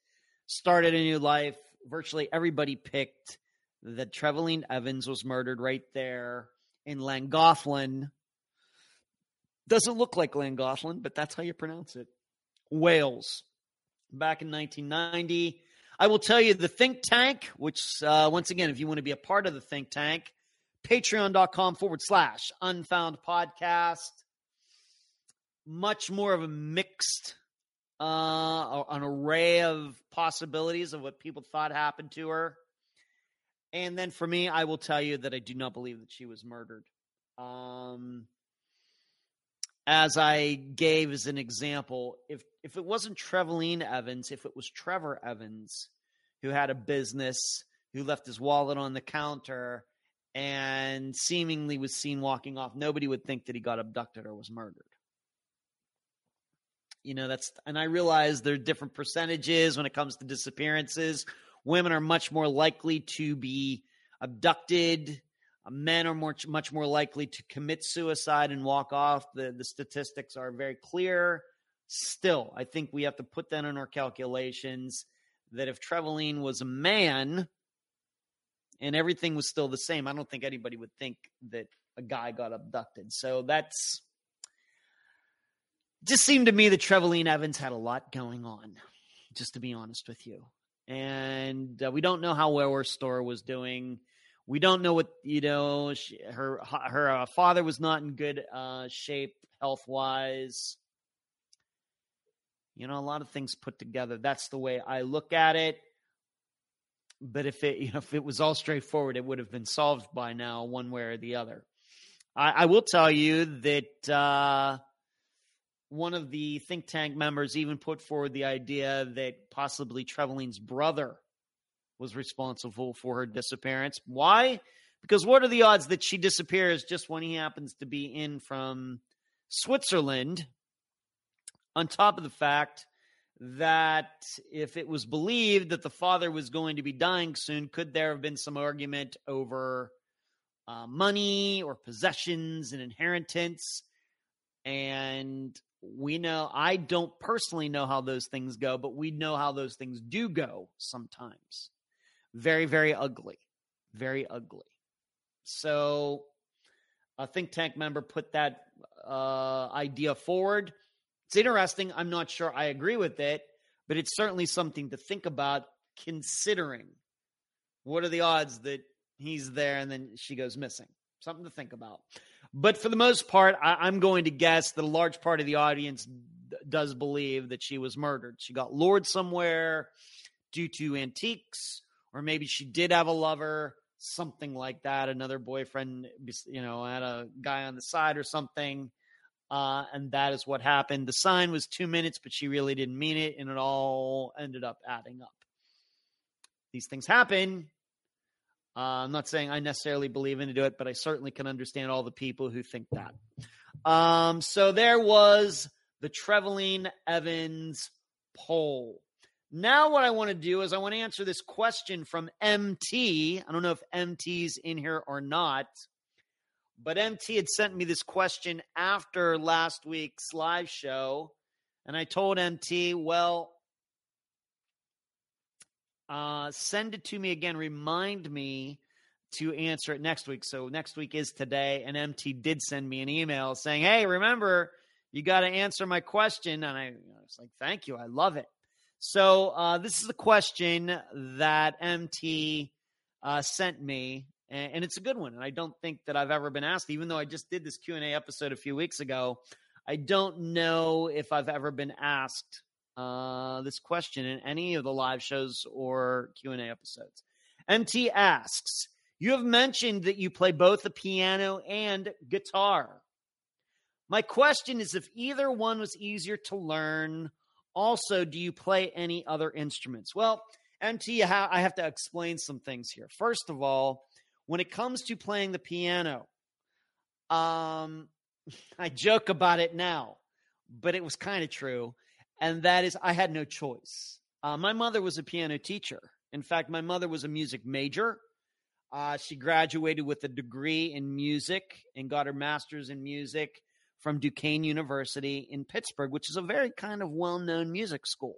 started a new life virtually everybody picked that Trevaline Evans was murdered right there in Llangollen. Doesn't look like Llangollen, but that's how you pronounce it. Wales. Back in 1990. I will tell you the think tank, which, uh, once again, if you want to be a part of the think tank, patreon.com forward slash unfound podcast. Much more of a mixed uh, an array of possibilities of what people thought happened to her. And then for me, I will tell you that I do not believe that she was murdered. Um, as I gave as an example, if if it wasn't Trevaline Evans, if it was Trevor Evans who had a business, who left his wallet on the counter and seemingly was seen walking off, nobody would think that he got abducted or was murdered you know that's and i realize there are different percentages when it comes to disappearances. Women are much more likely to be abducted. Uh, men are more, much more likely to commit suicide and walk off. The, the statistics are very clear. Still i think we have to put that in our calculations that if trevaline was a man and everything was still the same i don't think anybody would think that a guy got abducted. So that's just seemed to me that Trevaline Evans had a lot going on, just to be honest with you. And uh, we don't know how well her store was doing. We don't know what you know. She, her her uh, father was not in good uh, shape health wise. You know, a lot of things put together. That's the way I look at it. But if it *laughs* you know if it was all straightforward, it would have been solved by now, one way or the other. I, I will tell you that uh, one of the think tank members even put forward the idea that possibly Trevaline's brother was responsible for her disappearance. Why? Because what are the odds that she disappears just when he happens to be in from Switzerland? On top of the fact that if it was believed that the father was going to be dying soon, could there have been some argument over uh, money or possessions and inheritance? And we know, I don't personally know how those things go, but we know how those things do go sometimes. Very, very ugly. Very ugly. So a think tank member put that uh, idea forward. It's interesting. I'm not sure I agree with it, but it's certainly something to think about considering what are the odds that he's there and then she goes missing. Something to think about. But for the most part, I, am going to guess that a large part of the audience d- does believe that she was murdered. She got lured somewhere due to antiques, or maybe she did have a lover, something like that. Another boyfriend, you know, had a guy on the side or something. Uh, and that is what happened. The sign was two minutes, but she really didn't mean it, and it all ended up adding up. These things happen. Uh, I'm not saying I necessarily believe in it, but I certainly can understand all the people who think that. Um, so there was the Trevaline Evans poll. Now, what I want to do is I want to answer this question from MT. I don't know if MT's in here or not, but MT had sent me this question after last week's live show. And I told MT, well, uh, send it to me again. Remind me to answer it next week. So next week is today. And MT did send me an email saying, Hey, remember, you got to answer my question. And I, I, was like, Thank you. I love it. So uh, this is the question that MT uh, sent me. And, and it's a good one. And I don't think that I've ever been asked, even though I just did this Q&A episode a few weeks ago. I don't know if I've ever been asked uh, this question in any of the live shows or Q&A episodes. MT asks, you have mentioned that you play both the piano and guitar. My question is if either one was easier to learn. Also, do you play any other instruments? Well, MT, I have to explain some things here. First of all, when it comes to playing the piano, um, *laughs* I joke about it now, but it was kind of true and that is I had no choice. Uh, my mother was a piano teacher. In fact, my mother was a music major. Uh, she graduated with a degree in music and got her master's in music from Duquesne University in Pittsburgh, which is a very kind of well known music school.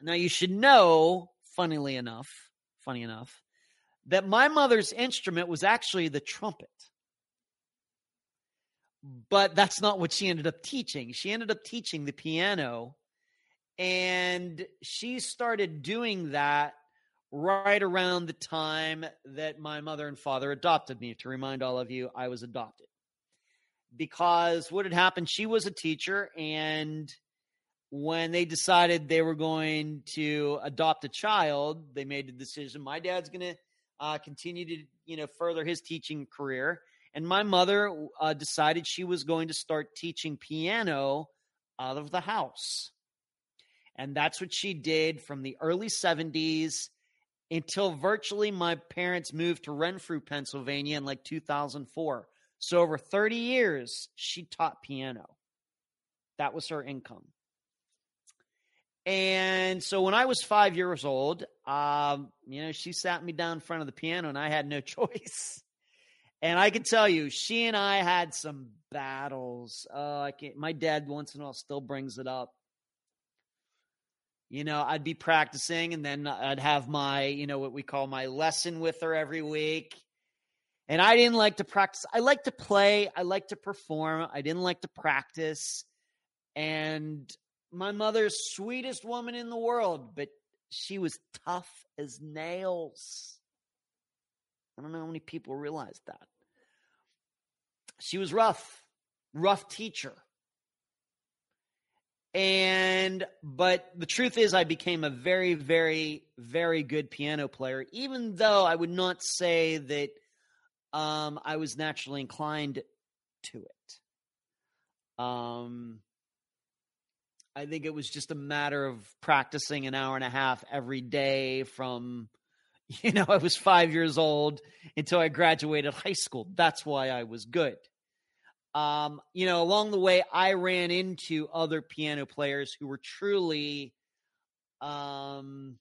Now, you should know, funnily enough, funny enough, that my mother's instrument was actually the trumpet but that's not what she ended up teaching. She ended up teaching the piano, and she started doing that right around the time that my mother and father adopted me. To remind all of you, I was adopted. Because what had happened, she was a teacher, and when they decided they were going to adopt a child, they made the decision my dad's going to uh, continue to, you know, further his teaching career and my mother uh, decided she was going to start teaching piano out of the house. And that's what she did from the early 70s until virtually my parents moved to Renfrew, Pennsylvania in like 2004. So over 30 years, she taught piano. That was her income. And so when I was five years old, um, you know, she sat me down in front of the piano and I had no *laughs* choice. And I can tell you, she and I had some battles. Uh, I can't, my dad once in a while still brings it up. You know, I'd be practicing and then I'd have my, you know, what we call my lesson with her every week. And I didn't like to practice. I like to play. I like to perform. I didn't like to practice. And my mother's sweetest woman in the world, but she was tough as nails. I don't know how many people realize that she was rough, rough teacher. And, but the truth is, I became a very, very, very good piano player, even though I would not say that um, I was naturally inclined to it. Um, I think it was just a matter of practicing an hour and a half every day from, *laughs* you know, I was five years old until I graduated high school. That's why I was good. Um, you know, along the way, I ran into other piano players who were truly, um,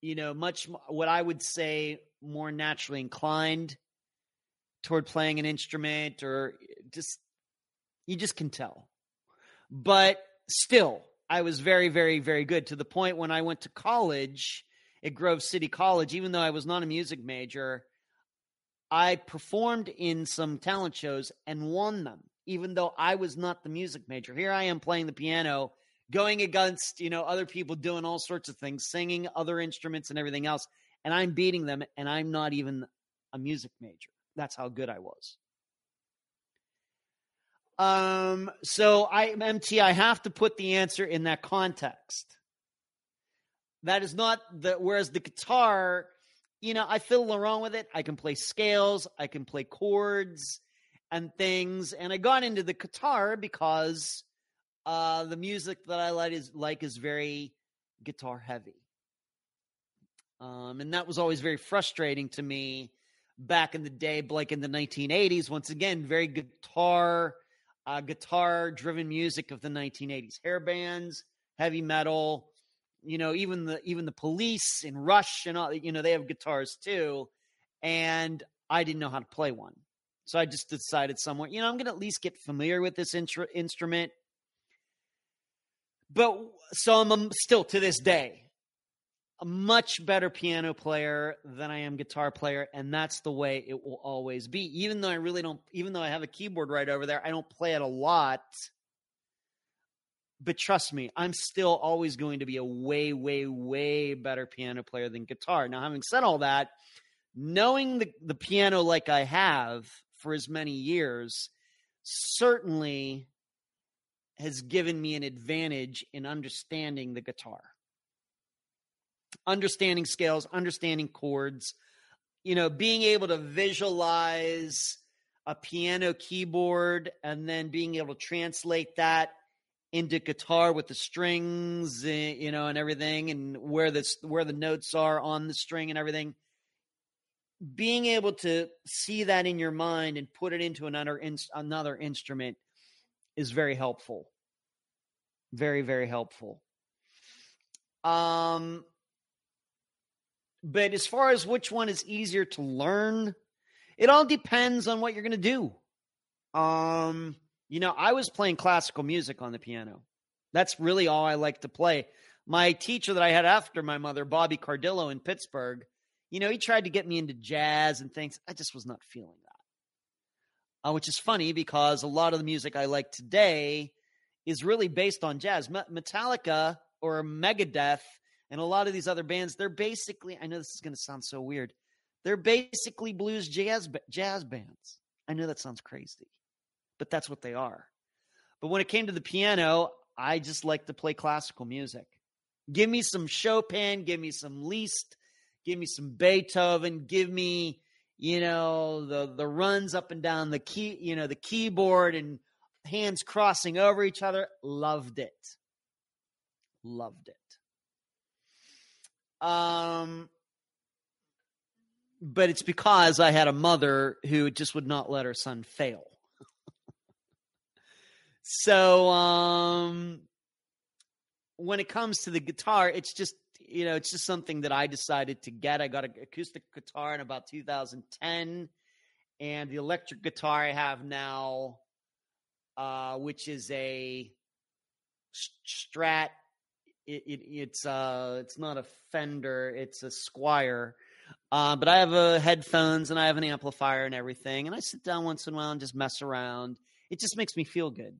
you know, much what I would say more naturally inclined toward playing an instrument or just, you just can tell. But still, I was very, very, very good to the point when I went to college at Grove City College, even though I was not a music major, I performed in some talent shows and won them, even though I was not the music major. Here I am playing the piano, going against, you know, other people doing all sorts of things, singing other instruments and everything else. And I'm beating them, and I'm not even a music major. That's how good I was. Um, so I MT, I have to put the answer in that context. That is not the whereas the guitar you know, I fiddle around with it. I can play scales, I can play chords and things. And I got into the guitar because uh, the music that I like is like is very guitar heavy. Um, and that was always very frustrating to me back in the day, like in the 1980s. Once again, very guitar, uh, guitar driven music of the 1980s, hair bands, heavy metal, you know, even the even the police in Rush and all, you know, they have guitars too, and I didn't know how to play one, so I just decided somewhere, you know, I'm to at least get familiar with this instrument. But so I'm a, still to this day a much better piano player than I am guitar player, and that's the way it will always be. Even though I really don't, even though I have a keyboard right over there, I don't play it a lot but trust me, I'm still always going to be a way, way, way better piano player than guitar. Now, having said all that, knowing the, the piano like I have for as many years certainly has given me an advantage in understanding the guitar. Understanding scales, understanding chords, you know, being able to visualize a piano keyboard and then being able to translate that into guitar with the strings, eh, you know, and everything, and where the where the notes are on the string and everything. Being able to see that in your mind and put it into another in, another instrument is very helpful. Very very helpful. Um, but as far as which one is easier to learn, it all depends on what you're going to do. Um, you know, I was playing classical music on the piano. That's really all I like to play. My teacher that I had after my mother, Bobby Cardillo in Pittsburgh, you know, he tried to get me into jazz and things. I just was not feeling that. Uh, which is funny because a lot of the music I like today is really based on jazz. Metallica or Megadeth and a lot of these other bands, they're basically, I know this is going to sound so weird, they're basically blues jazz jazz bands. I know that sounds crazy but that's what they are. But when it came to the piano, I just like to play classical music. Give me some Chopin, give me some Liszt, give me some Beethoven, give me, you know, the the runs up and down the key, you know, the keyboard and hands crossing over each other. Loved it. Loved it. Um but it's because I had a mother who just would not let her son fail. So um when it comes to the guitar, it's just you know, it's just something that I decided to get. I got an acoustic guitar in about 2010 and the electric guitar I have now uh which is a Strat it, it, it's uh it's not a Fender, it's a Squier. Uh, but I have a headphones and I have an amplifier and everything, and I sit down once in a while and just mess around. It just makes me feel good.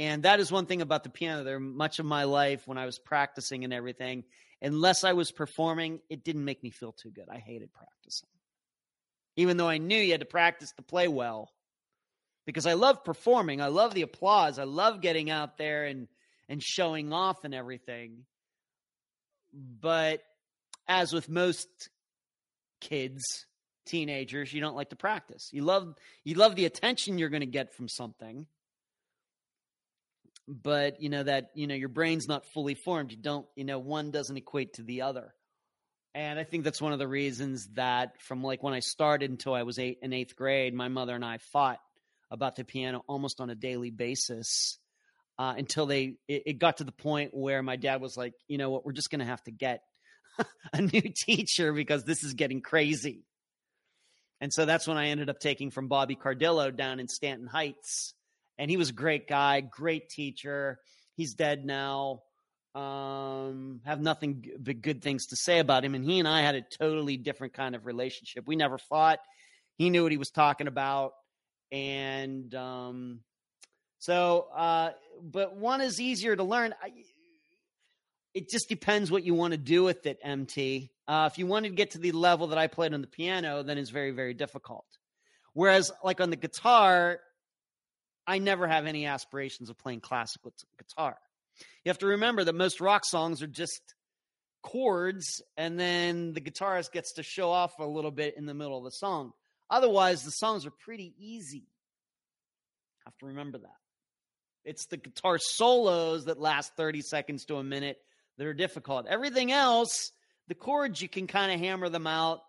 And that is one thing about the piano. There, much of my life when I was practicing and everything, unless I was performing, it didn't make me feel too good. I hated practicing, even though I knew you had to practice to play well. Because I love performing, I love the applause, I love getting out there and and showing off and everything. But as with most kids teenagers, you don't like to practice. You love you love the attention you're going to get from something. But, you know that, you know, your brain's not fully formed. You don't, you know, one doesn't equate to the other. And I think that's one of the reasons that from like when I started until I was 8 in 8th grade, my mother and I fought about the piano almost on a daily basis. Uh, until they it, it got to the point where my dad was like, you know what, we're just to have to get *laughs* a new teacher because this is getting crazy. And so that's when I ended up taking from Bobby Cardillo down in Stanton Heights. And he was a great guy, great teacher. He's dead now. Um, have nothing but good things to say about him. And he and I had a totally different kind of relationship. We never fought. He knew what he was talking about. And um, so, uh, but one is easier to learn. I, it just depends what you want to do with it, MT. Uh, if you want to get to the level that I played on the piano, then it's very, very difficult. Whereas, like on the guitar, I never have any aspirations of playing classical guitar. You have to remember that most rock songs are just chords, and then the guitarist gets to show off a little bit in the middle of the song. Otherwise, the songs are pretty easy. Have to remember that. It's the guitar solos that last 30 seconds to a minute that are difficult. Everything else, the chords, you can kind of hammer them out,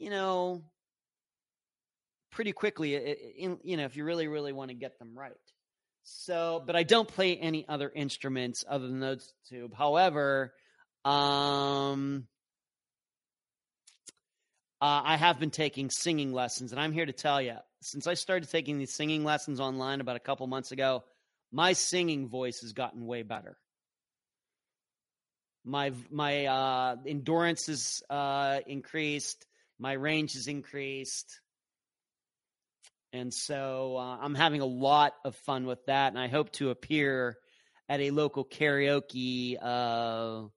you know, pretty quickly, you know, if you really, really want to get them right. So, but I don't play any other instruments other than those two. However, um, uh, I have been taking singing lessons, and I'm here to tell you, since I started taking these singing lessons online about a couple months ago, my singing voice has gotten way better my my uh, endurance is uh, increased, my range is increased, and so uh, I'm having a lot of fun with that. And I hope to appear at a local karaoke uh,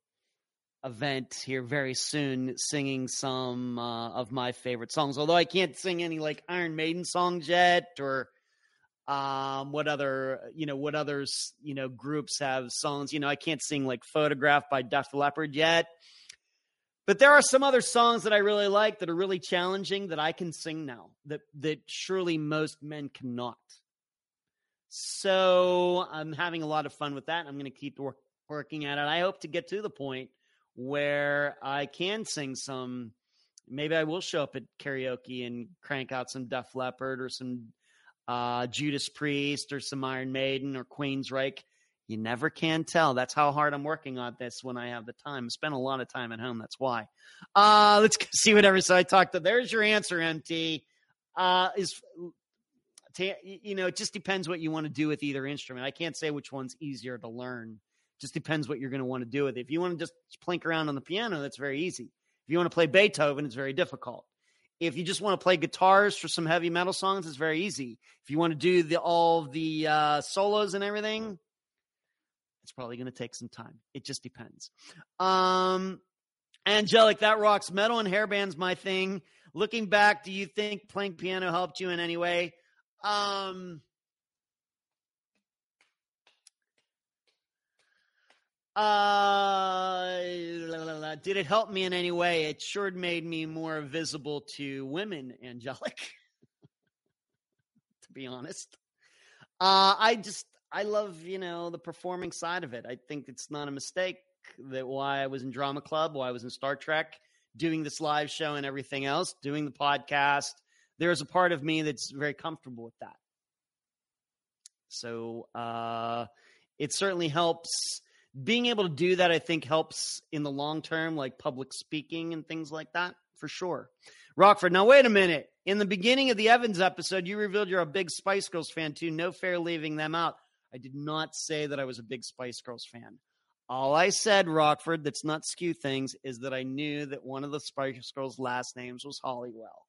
event here very soon, singing some uh, of my favorite songs. Although I can't sing any like Iron Maiden songs yet, or um what other you know what others you know groups have songs you know i can't sing like photograph by def leppard yet but there are some other songs that i really like that are really challenging that i can sing now that that surely most men cannot so i'm having a lot of fun with that i'm going to keep work, working at it i hope to get to the point where i can sing some maybe i will show up at karaoke and crank out some def leppard or some uh, Judas Priest or some Iron Maiden or Queensryche. You never can tell. That's how hard I'm working on this when I have the time. I spend a lot of time at home. That's why. Uh, let's *laughs* see whatever. So I talked to. There's your answer, MT. Uh, is to, you know, it just depends what you want to do with either instrument. I can't say which one's easier to learn. Just depends what you're going to want to do with it. If you want to just plink around on the piano, that's very easy. If you want to play Beethoven, it's very difficult. If you just want to play guitars for some heavy metal songs, it's very easy. If you want to do the all the uh, solos and everything, it's probably going to take some time. It just depends. Um, Angelic, that rocks. Metal and hairband's my thing. Looking back, do you think playing piano helped you in any way? Um, Uh, did it help me in any way? It sure made me more visible to women, Angelic. *laughs* to be honest, uh, I just I love you know the performing side of it. I think it's not a mistake that why I was in drama club, why I was in Star Trek, doing this live show and everything else, doing the podcast. There's a part of me that's very comfortable with that. So uh, it certainly helps being able to do that, I think, helps in the long term, like public speaking and things like that, for sure. Rockford, now wait a minute. In the beginning of the Evans episode, you revealed you're a big Spice Girls fan too. No fair leaving them out. I did not say that I was a big Spice Girls fan. All I said, Rockford, that's not skew things, is that I knew that one of the Spice Girls' last names was Halliwell.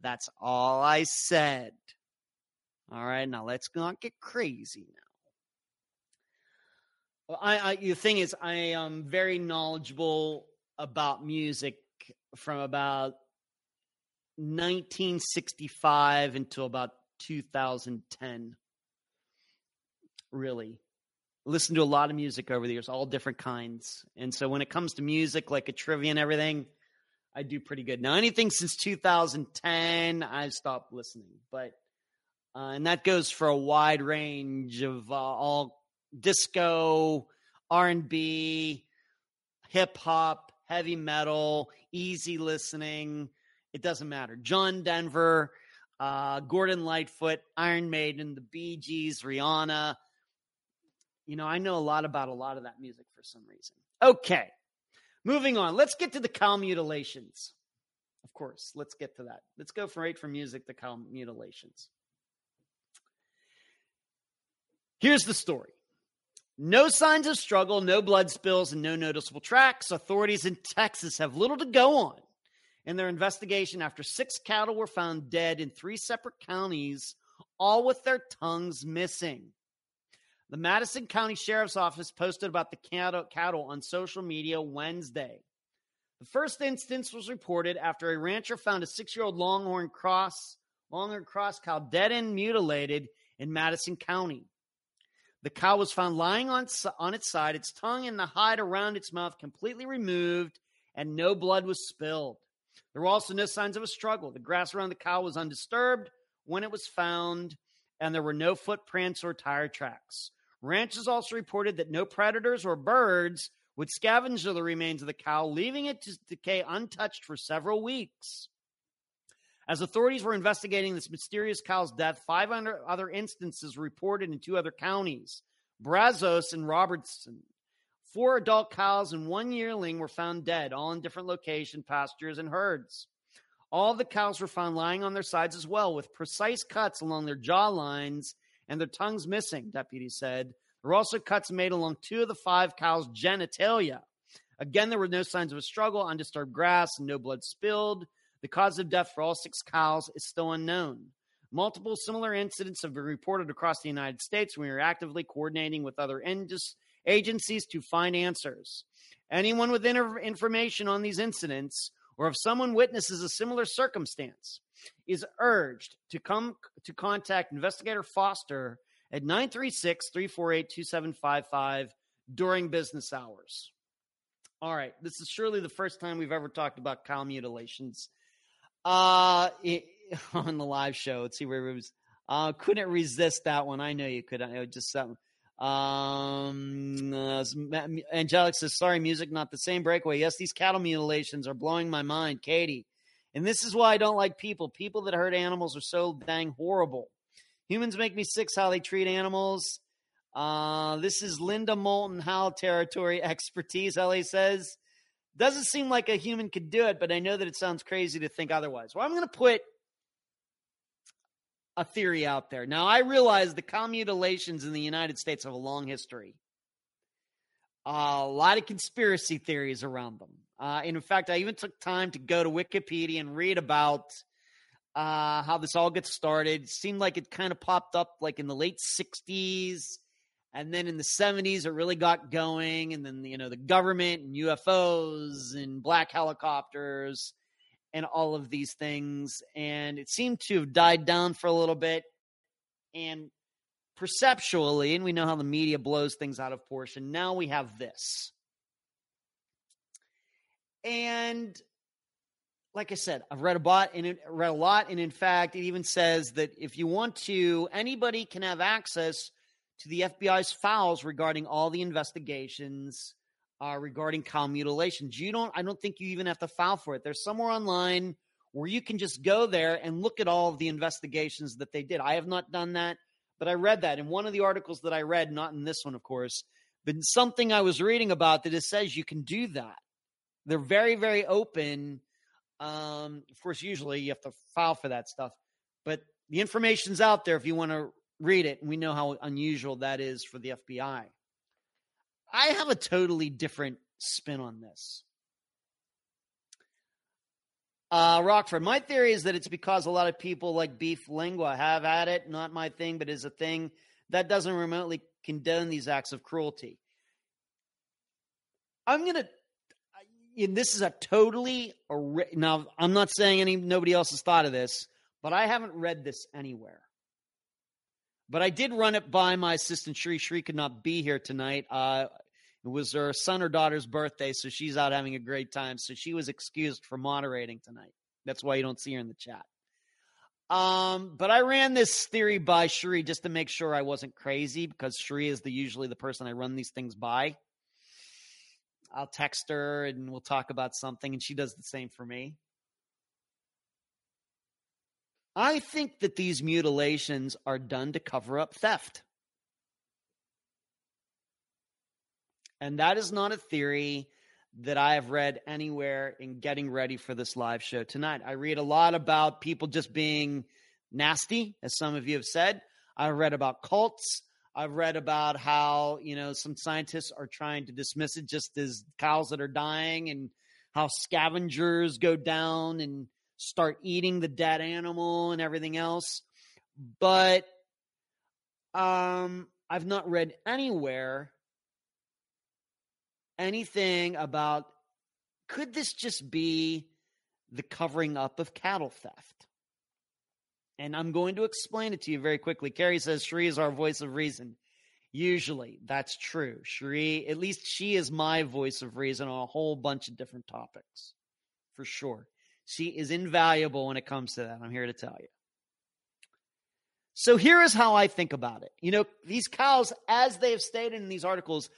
That's all I said. All right, now let's not get crazy now. Well, I, I the thing is, I am very knowledgeable about music from about 1965 until about 2010. Really, listen to a lot of music over the years, all different kinds. And so when it comes to music, like a trivia and everything, I do pretty good. Now, anything since 2010, I've stopped listening, but uh, and that goes for a wide range of uh, all disco, R and B, hip hop, heavy metal, easy listening. It doesn't matter. John Denver, uh, Gordon Lightfoot, Iron Maiden, the Gees, Rihanna. You know, I know a lot about a lot of that music for some reason. Okay, moving on. Let's get to the cow mutilations. Of course, let's get to that. Let's go from right from music to cow mutilations. Here's the story. No signs of struggle, no blood spills, and no noticeable tracks. Authorities in Texas have little to go on in their investigation after six cattle were found dead in three separate counties, all with their tongues missing. The Madison County Sheriff's Office posted about the cattle, on social media Wednesday. The first instance was reported after a rancher found a six year old Longhorn cross, Longhorn cross cow dead and mutilated in Madison County. The cow was found lying on, on its side, its tongue and the hide around its mouth completely removed, and no blood was spilled. There were also no signs of a struggle. The grass around the cow was undisturbed when it was found, and there were no footprints or tire tracks. Ranchers also reported that no predators or birds would scavenge the remains of the cow, leaving it to decay untouched for several weeks. As authorities were investigating this mysterious cow's death, five other instances reported in two other counties, Brazos and Robertson. Four adult cows and one yearling were found dead, all in different location, pastures, and herds. All the cows were found lying on their sides as well, with precise cuts along their jaw lines and their tongues missing, deputies said. There were also cuts made along two of the five cows' genitalia. Again, there were no signs of a struggle, undisturbed grass, and no blood spilled. The cause of death for all six cows is still unknown. Multiple similar incidents have been reported across the United States. We are actively coordinating with other agencies to find answers. Anyone with information on these incidents or if someone witnesses a similar circumstance is urged to come to contact investigator Foster at 936-348-2755 during business hours. All right, this is surely the first time we've ever talked about cow mutilations uh, it, *laughs* on the live show. Let's see where it was. Uh, couldn't resist that one. I know you could. I just something. Uh, Angelic says, "Sorry, music not the same breakaway." Yes, these cattle mutilations are blowing my mind, Katie. And this is why I don't like people. People that hurt animals are so dang horrible. Humans make me sick how they treat animals. Uh, this is Linda Moulton Howe territory *laughs* expertise. LA says doesn't seem like a human could do it, but I know that it sounds crazy to think otherwise. Well, I'm going to put a theory out there. Now, I realize the cow mutilations in the United States have a long history. A lot of conspiracy theories around them. Uh, and in fact, I even took time to go to Wikipedia and read about uh, how this all gets started. It seemed like it kind of popped up like in the late 60s and then in the 70s, it really got going. And then, you know, the government and UFOs and black helicopters and all of these things. And it seemed to have died down for a little bit. And perceptually, and we know how the media blows things out of portion, now we have this. And like I said, I've read a and read a lot, and in fact, it even says that if you want to, anybody can have access to the FBI's files regarding all the investigations uh, regarding cow mutilations. You don't. I don't think you even have to file for it. There's somewhere online where you can just go there and look at all of the investigations that they did. I have not done that, but I read that in one of the articles that I read, not in this one, of course, but in something I was reading about that it says you can do that. They're very, very open. Um, of course, usually you have to file for that stuff, but the information's out there if you want to read it, and we know how unusual that is for the FBI. I have a totally different spin on this. Uh, Rockford, my theory is that it's because a lot of people like beef lengua have at it. Not my thing, but is a thing that doesn't remotely condone these acts of cruelty. I'm gonna. And this is a totally now. I'm not saying any nobody else has thought of this, but I haven't read this anywhere. But I did run it by my assistant Shri. Shri could not be here tonight. Uh, It was her son or daughter's birthday, so she's out having a great time. So she was excused for moderating tonight. That's why you don't see her in the chat. Um, but I ran this theory by Cherie just to make sure I wasn't crazy because Cherie is the usually the person I run these things by. I'll text her and we'll talk about something, and she does the same for me. I think that these mutilations are done to cover up theft. And that is not a theory that I have read anywhere in getting ready for this live show tonight. I read a lot about people just being nasty, as some of you have said. I've read about cults. I've read about how, you know, some scientists are trying to dismiss it just as cows that are dying and how scavengers go down and start eating the dead animal and everything else. But um, I've not read anywhere anything about could this just be the covering up of cattle theft? And I'm going to explain it to you very quickly. Carrie says Sheree is our voice of reason. Usually, that's true. Sheree, at least she is my voice of reason on a whole bunch of different topics, for sure. She is invaluable when it comes to that. I'm here to tell you. So here is how I think about it. You know, these cows, as they have stated in these articles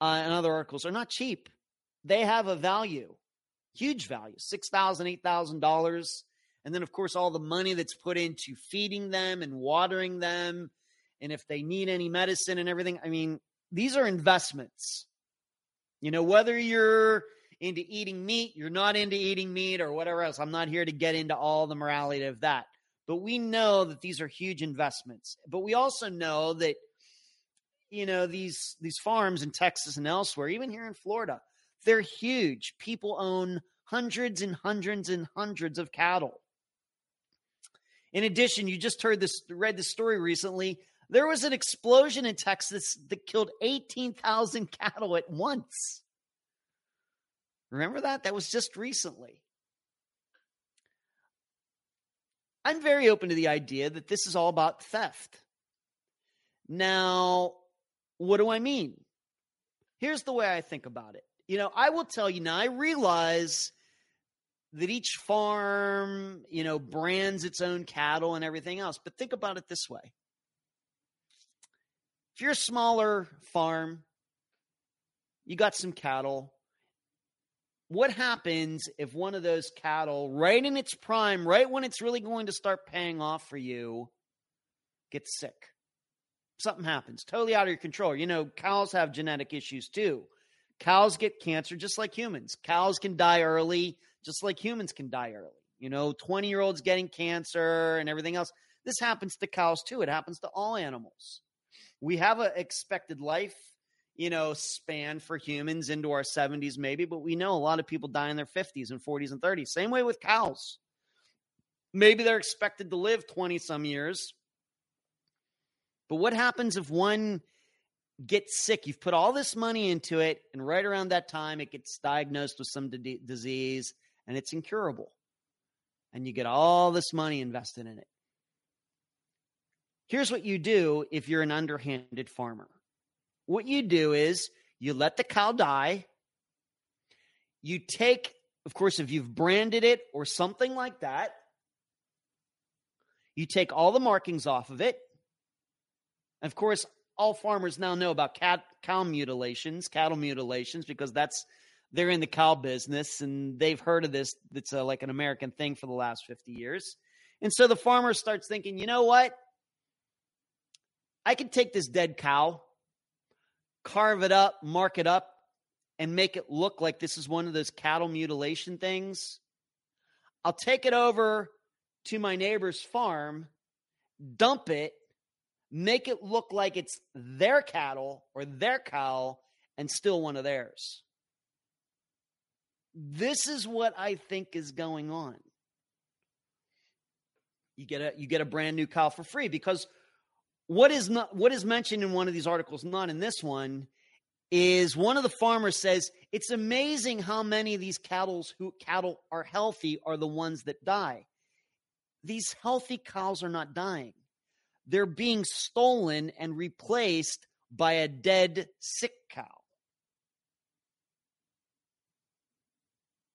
uh, and other articles, are not cheap. They have a value, huge value, six thousand, eight thousand dollars, and then of course all the money that's put into feeding them and watering them, and if they need any medicine and everything. I mean, these are investments. You know, whether you're into eating meat, you're not into eating meat, or whatever else. I'm not here to get into all the morality of that. But we know that these are huge investments. But we also know that you know these these farms in Texas and elsewhere, even here in Florida, they're huge. People own hundreds and hundreds and hundreds of cattle. In addition, you just heard this read the story recently. There was an explosion in Texas that killed 18,000 cattle at once. Remember that? That was just recently. I'm very open to the idea that this is all about theft. Now, what do I mean? Here's the way I think about it. You know, I will tell you now, I realize that each farm, you know, brands its own cattle and everything else. But think about it this way if you're a smaller farm, you got some cattle, what happens if one of those cattle, right in its prime, right when it's really going to start paying off for you, gets sick? Something happens, totally out of your control. You know, cows have genetic issues too. Cows get cancer just like humans. Cows can die early, just like humans can die early. You know, 20 year olds getting cancer and everything else. This happens to cows too. It happens to all animals. We have an expected life you know, span for humans into our 70s, maybe, but we know a lot of people die in their 50s and 40s and 30s. Same way with cows. Maybe they're expected to live 20 some years. But what happens if one gets sick? You've put all this money into it, and right around that time, it gets diagnosed with some d- disease and it's incurable. And you get all this money invested in it. Here's what you do if you're an underhanded farmer what you do is you let the cow die. You take, of course, if you've branded it or something like that, you take all the markings off of it. Of course, all farmers now know about cat, cow mutilations, cattle mutilations, because that's they're in the cow business and they've heard of this. It's a, uh, like an American thing for the last 50 years. And so the farmer starts thinking, you know what? I can take this dead cow carve it up, mark it up, and make it look like this is one of those cattle mutilation things. I'll take it over to my neighbor's farm, dump it, make it look like it's their cattle or their cow, and still one of theirs. This is what I think is going on. You get a you get a brand new cow for free because what is not what is mentioned in one of these articles, not in this one, is one of the farmers says it's amazing how many of these cattle who cattle are healthy are the ones that die. These healthy cows are not dying they're being stolen and replaced by a dead sick cow.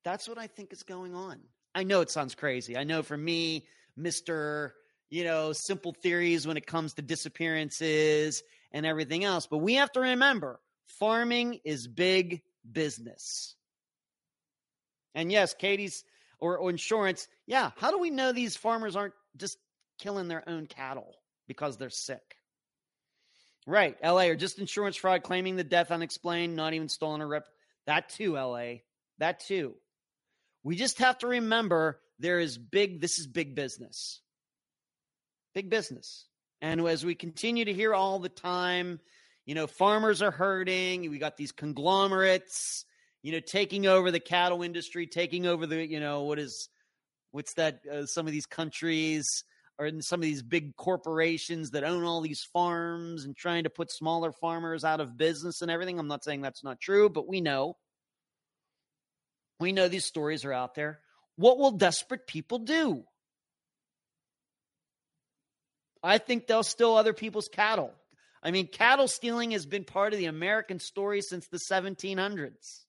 That's what I think is going on. I know it sounds crazy. I know for me, Mr. You know, simple theories when it comes to disappearances and everything else. But we have to remember farming is big business. And yes, Katie's or, or insurance. Yeah. How do we know these farmers aren't just killing their own cattle? Because they're sick? Right. LA or just insurance fraud, claiming the death unexplained, not even stolen or rip. That too, LA. That too. We just have to remember there is big, this is big business. Big business. And as we continue to hear all the time, you know, farmers are hurting. We got these conglomerates, you know, taking over the cattle industry, taking over the, you know, what is, what's that, uh, some of these countries or in some of these big corporations that own all these farms and trying to put smaller farmers out of business and everything. I'm not saying that's not true, but we know. We know these stories are out there. What will desperate people do? I think they'll steal other people's cattle. I mean, cattle stealing has been part of the American story since the 1700s.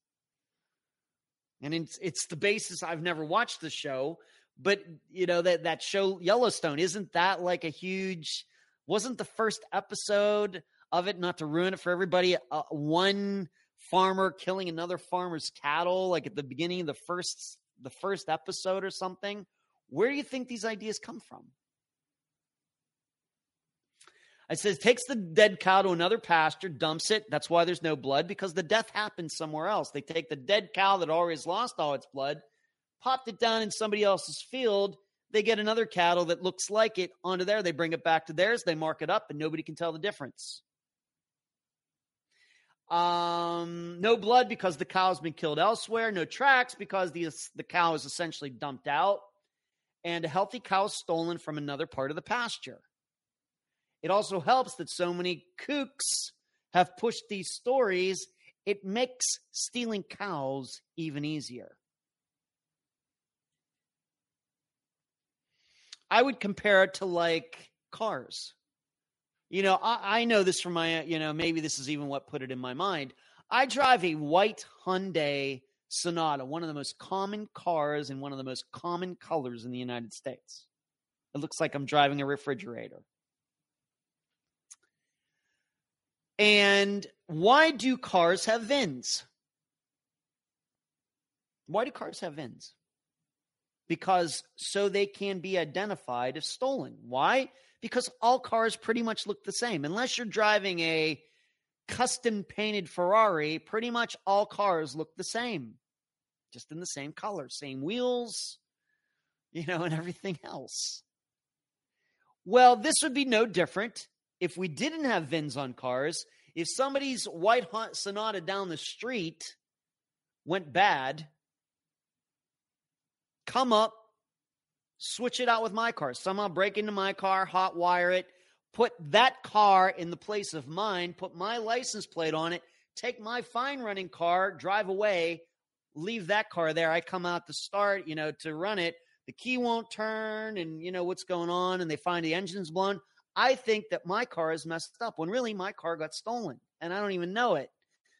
And it's, it's the basis. I've never watched the show, but you know that that show Yellowstone isn't that like a huge? Wasn't the first episode of it not to ruin it for everybody? Uh, one farmer killing another farmer's cattle, like at the beginning of the first the first episode or something. Where do you think these ideas come from? It says takes the dead cow to another pasture, dumps it. That's why there's no blood because the death happens somewhere else. They take the dead cow that already has lost all its blood, popped it down in somebody else's field. They get another cattle that looks like it onto there. They bring it back to theirs. They mark it up, and nobody can tell the difference. Um, no blood because the cow's been killed elsewhere. No tracks because the the cow is essentially dumped out, and a healthy cow stolen from another part of the pasture. It also helps that so many kooks have pushed these stories. It makes stealing cows even easier. I would compare it to like cars. You know, I, I know this from my, you know, maybe this is even what put it in my mind. I drive a white Hyundai Sonata, one of the most common cars and one of the most common colors in the United States. It looks like I'm driving a refrigerator. And why do cars have VINs? Why do cars have VINs? Because so they can be identified as stolen. Why? Because all cars pretty much look the same. Unless you're driving a custom painted Ferrari, pretty much all cars look the same, just in the same color, same wheels, you know, *laughs* and everything else. Well, this would be no different if we didn't have VINs on cars. If somebody's white hot Sonata down the street went bad, come up, switch it out with my car. Somehow break into my car, hot wire it, put that car in the place of mine, put my license plate on it, take my fine running car, drive away, leave that car there. I come out to start, you know, to run it. The key won't turn and you know what's going on and they find the engine's blown. I think that my car is messed up when really my car got stolen and I don't even know it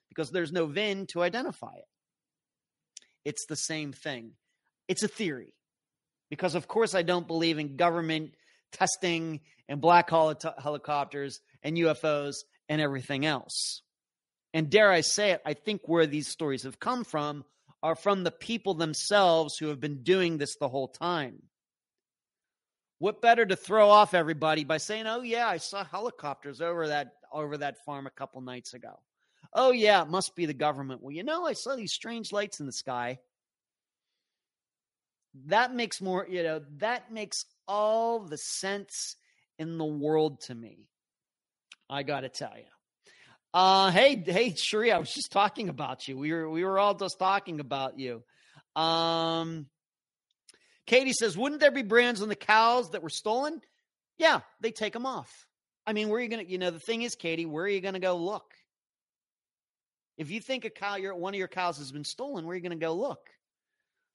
because there's no VIN to identify it. It's the same thing. It's a theory because, of course, I don't believe in government testing and black hol- helicopters and UFOs and everything else. And dare I say it, I think where these stories have come from are from the people themselves who have been doing this the whole time. What better to throw off everybody by saying, "Oh yeah, I saw helicopters over that over that farm a couple nights ago." Oh yeah, it must be the government. Well, you know, I saw these strange lights in the sky that makes more, you know, that makes all the sense in the world to me. I got to tell you. Uh, hey, hey, Sheree, I was just talking about you. We were, we were all just talking about you. Um, Katie says, wouldn't there be brands on the cows that were stolen? Yeah, they take them off. I mean, where are you going to, you know, the thing is, Katie, where are you going to go look? If you think a cow, your, one of your cows has been stolen, where are you going to go look?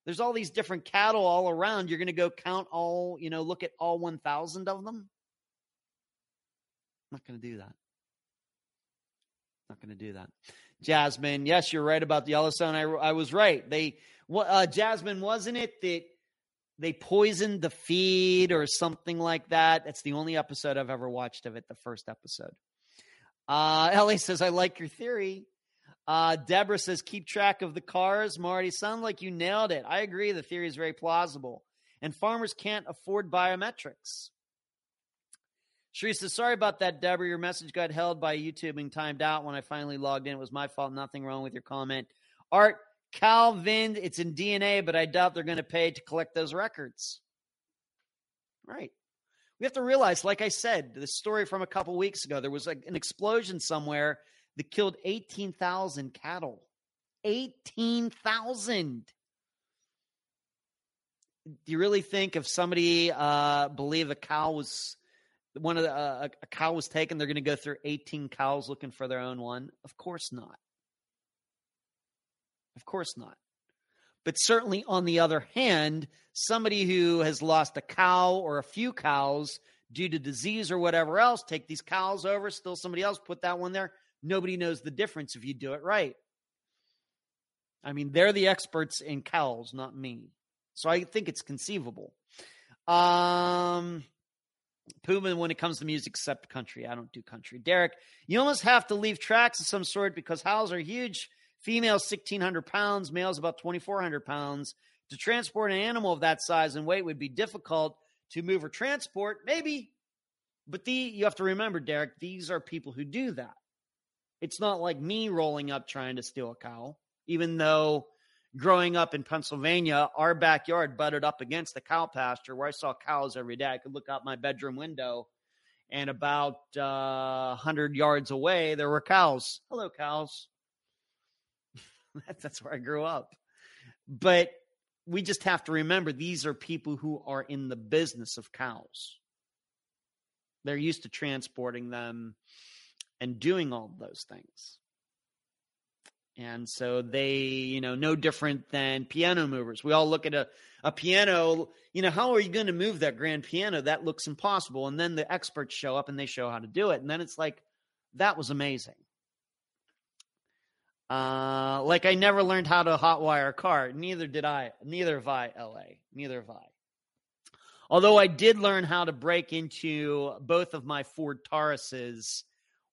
There's all these different cattle all around. You're going to go count all, you know, look at all 1,000 of them? I'm not going to do that. Not going to do that. Jasmine, yes, you're right about the Yellowstone. I, I was right. They uh, Jasmine wasn't it that they poisoned the feed or something like that? That's the only episode I've ever watched of it. The first episode. Uh, *laughs* Ellie says, "I like your theory." Uh, Deborah says, "Keep track of the cars." Marty, sound like you nailed it. I agree. The theory is very plausible, and farmers can't afford biometrics. Sheree says, sorry about that, Deborah. Your message got held by YouTube and timed out when I finally logged in. It was my fault. Nothing wrong with your comment. Art, Calvin, it's in DNA, but I doubt they're going to pay to collect those records. Right. We have to realize, like I said, the story from a couple weeks ago, there was like an explosion somewhere that killed 18,000 cattle. 18,000. Do you really think if somebody uh, believed a cow was one of the, uh, a cow was taken, they're going to go through 18 cows looking for their own one? Of course not. Of course not. But certainly, on the other hand, somebody who has lost a cow or a few cows due to disease or whatever else, take these cows over, still somebody else, put that one there. Nobody knows the difference if you do it right. I mean, they're the experts in cows, not me. So I think it's conceivable. Um, Puma, when it comes to music, except country. I don't do country. Derek, you almost have to leave tracks of some sort because howls are huge. Females, 1,600 pounds, males, about 2,400 pounds. To transport an animal of that size and weight would be difficult to move or transport, maybe. But the you have to remember, Derek, these are people who do that. It's not like me rolling up trying to steal a cow, even though growing up in Pennsylvania, our backyard butted up against the cow pasture where I saw cows every day. I could look out my bedroom window, and about uh, 100 yards away, there were cows. Hello, cows. *laughs* That's where I grew up. But we just have to remember these are people who are in the business of cows. They're used to transporting them and doing all those things. And so they, you know, no different than piano movers. We all look at a, a piano, you know, how are you going to move that grand piano? That looks impossible. And then the experts show up and they show how to do it. And then it's like, that was amazing. Uh, like I never learned how to hotwire a car. Neither did I. Neither have I, LA. Neither have I. Although I did learn how to break into both of my Ford Tauruses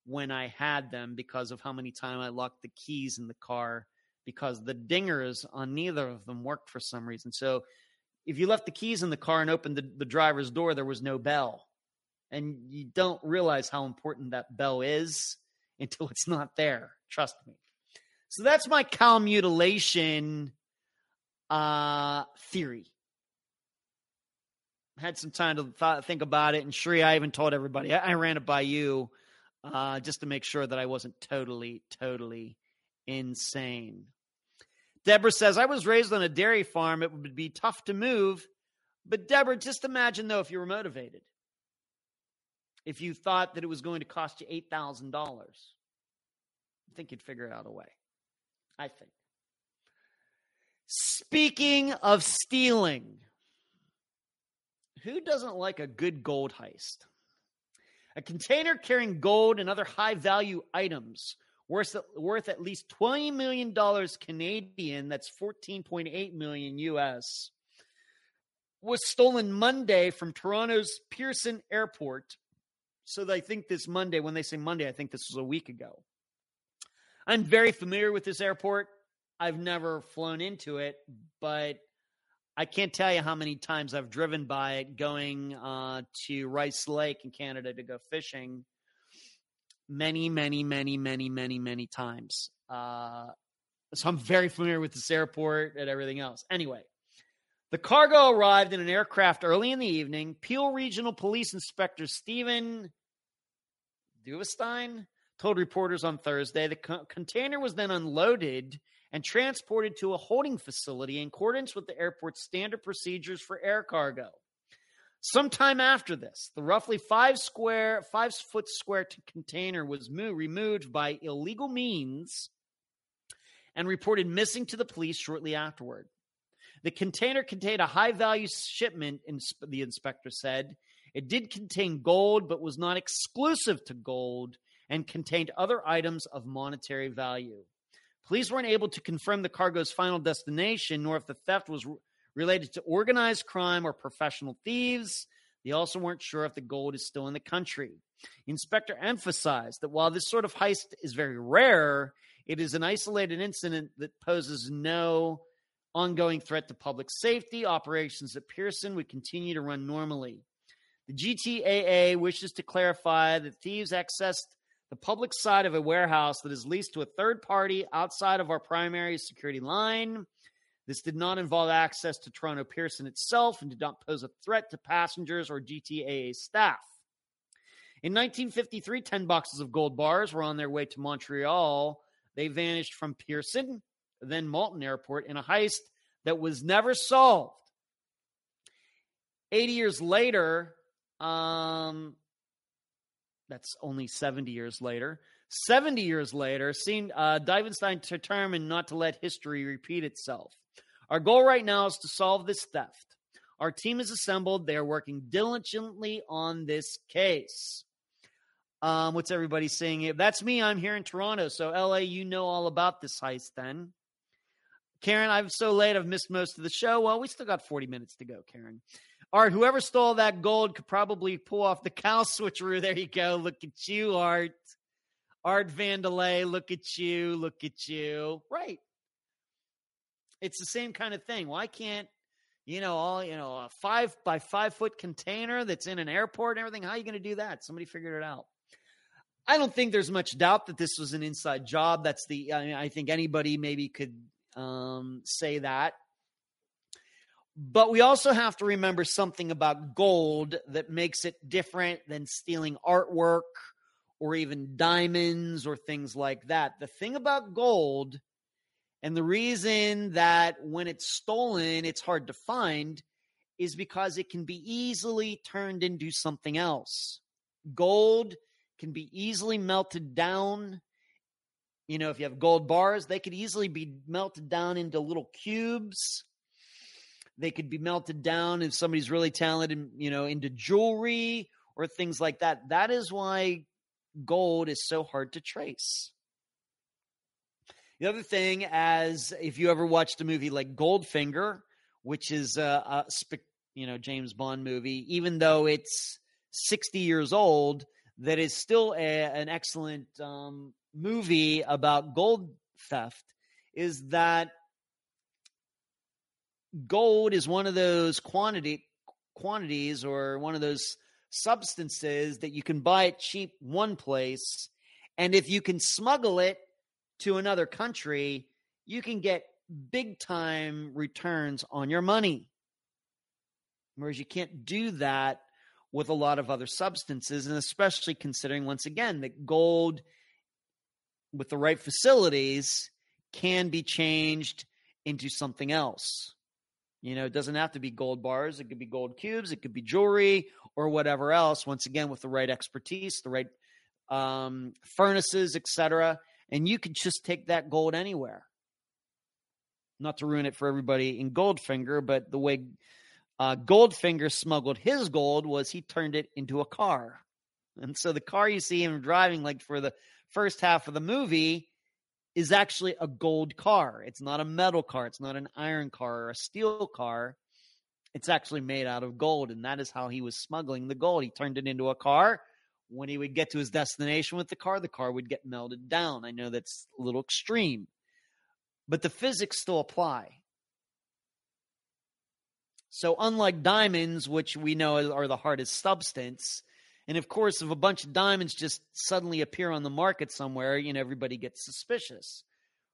when I had them because of how many times I locked the keys in the car because the dingers on neither of them worked for some reason. So if you left the keys in the car and opened the, the driver's door, there was no bell. And you don't realize how important that bell is *laughs* until it's not there. Trust me. So that's my cow mutilation uh, theory. Had some time to th- think about it, and Sheree, I even told everybody I, I ran it by you uh, just to make sure that I wasn't totally, totally insane. Deborah says, I was raised on a dairy farm. It would be tough to move. But, Deborah, just imagine, though, if you were motivated, if you thought that it was going to cost you $8,000, I think you'd figure out a way. I think. Speaking of stealing, who doesn't like a good gold heist? A container carrying gold and other high value items worth, worth at least $20 million Canadian, that's 14.8 million US, was stolen Monday from Toronto's Pearson Airport. So I think this Monday, when they say Monday, I think this was a week ago. I'm very familiar with this airport. I've never flown into it, but I can't tell you how many times I've driven by it going uh, to Rice Lake in Canada to go fishing. Many, many, many, many, many, many times. Uh, so I'm very familiar with this airport and everything else. Anyway, the cargo arrived in an aircraft early in the evening. Peel Regional Police Inspector Stephen Duivesteyn told reporters on Thursday the co- container was then unloaded and transported to a holding facility in accordance with the airport's standard procedures for air cargo. Sometime after this, the roughly five square, five foot square container was moved, removed by illegal means and reported missing to the police shortly afterward. The container contained a high value shipment, the inspector said. It did contain gold, but was not exclusive to gold and contained other items of monetary value. Police weren't able to confirm the cargo's final destination, nor if the theft was related to organized crime or professional thieves. They also weren't sure if the gold is still in the country. Inspector emphasized that while this sort of heist is very rare, it is an isolated incident that poses no ongoing threat to public safety. Operations at Pearson would continue to run normally. The GTAA wishes to clarify that thieves accessed the public side of a warehouse that is leased to a third party outside of our primary security line. This did not involve access to Toronto Pearson itself and did not pose a threat to passengers or GTAA staff. In 1953, 10 boxes of gold bars were on their way to Montreal. They vanished from Pearson, then Malton Airport, in a heist that was never solved. 80 years later, um, that's only 70 years later. 70 years later, seen uh, Duivesteyn determined not to let history repeat itself. Our goal right now is to solve this theft. Our team is assembled. They are working diligently on this case. Um, what's everybody saying? That's me. I'm here in Toronto. So, LA, you know all about this heist then. Karen, I'm so late. I've missed most of the show. Well, we still got 40 minutes to go, Karen. Art, whoever stole that gold could probably pull off the cow switcheroo. There you go. Look at you, Art. Art Vandelay, look at you. Look at you. Right. It's the same kind of thing. Why can't you know all you know a five by five foot container that's in an airport and everything? How are you going to do that? Somebody figured it out. I don't think there's much doubt that this was an inside job. That's the I, mean, I think anybody maybe could um, say that. But we also have to remember something about gold that makes it different than stealing artwork or even diamonds or things like that. The thing about gold and the reason that when it's stolen, it's hard to find is because it can be easily turned into something else. Gold can be easily melted down. You know, if you have gold bars, they could easily be melted down into little cubes. They could be melted down if somebody's really talented, you know, into jewelry or things like that. That is why gold is so hard to trace. The other thing, as if you ever watched a movie like Goldfinger, which is a, a you know James Bond movie, even though it's 60 years old, that is still a, an excellent um, movie about gold theft. Is that gold is one of those quantity quantities or one of those substances that you can buy it cheap one place, and if you can smuggle it to another country, you can get big time returns on your money. Whereas you can't do that with a lot of other substances, and especially considering, once again, that gold with the right facilities can be changed into something else. You know, it doesn't have to be gold bars. It could be gold cubes. It could be jewelry or whatever else. Once again, with the right expertise, the right um, furnaces, etc and you could just take that gold anywhere. Not to ruin it for everybody in Goldfinger, but the way uh, Goldfinger smuggled his gold was he turned it into a car. And so the car you see him driving, like for the first half of the movie, is actually a gold car. It's not a metal car. It's not an iron car or a steel car. It's actually made out of gold. And that is how he was smuggling the gold. He turned it into a car when he would get to his destination with the car, the car would get melted down. I know that's a little extreme, but the physics still apply. So, unlike diamonds, which we know are the hardest substance, and of course, if a bunch of diamonds just suddenly appear on the market somewhere, you know, everybody gets suspicious.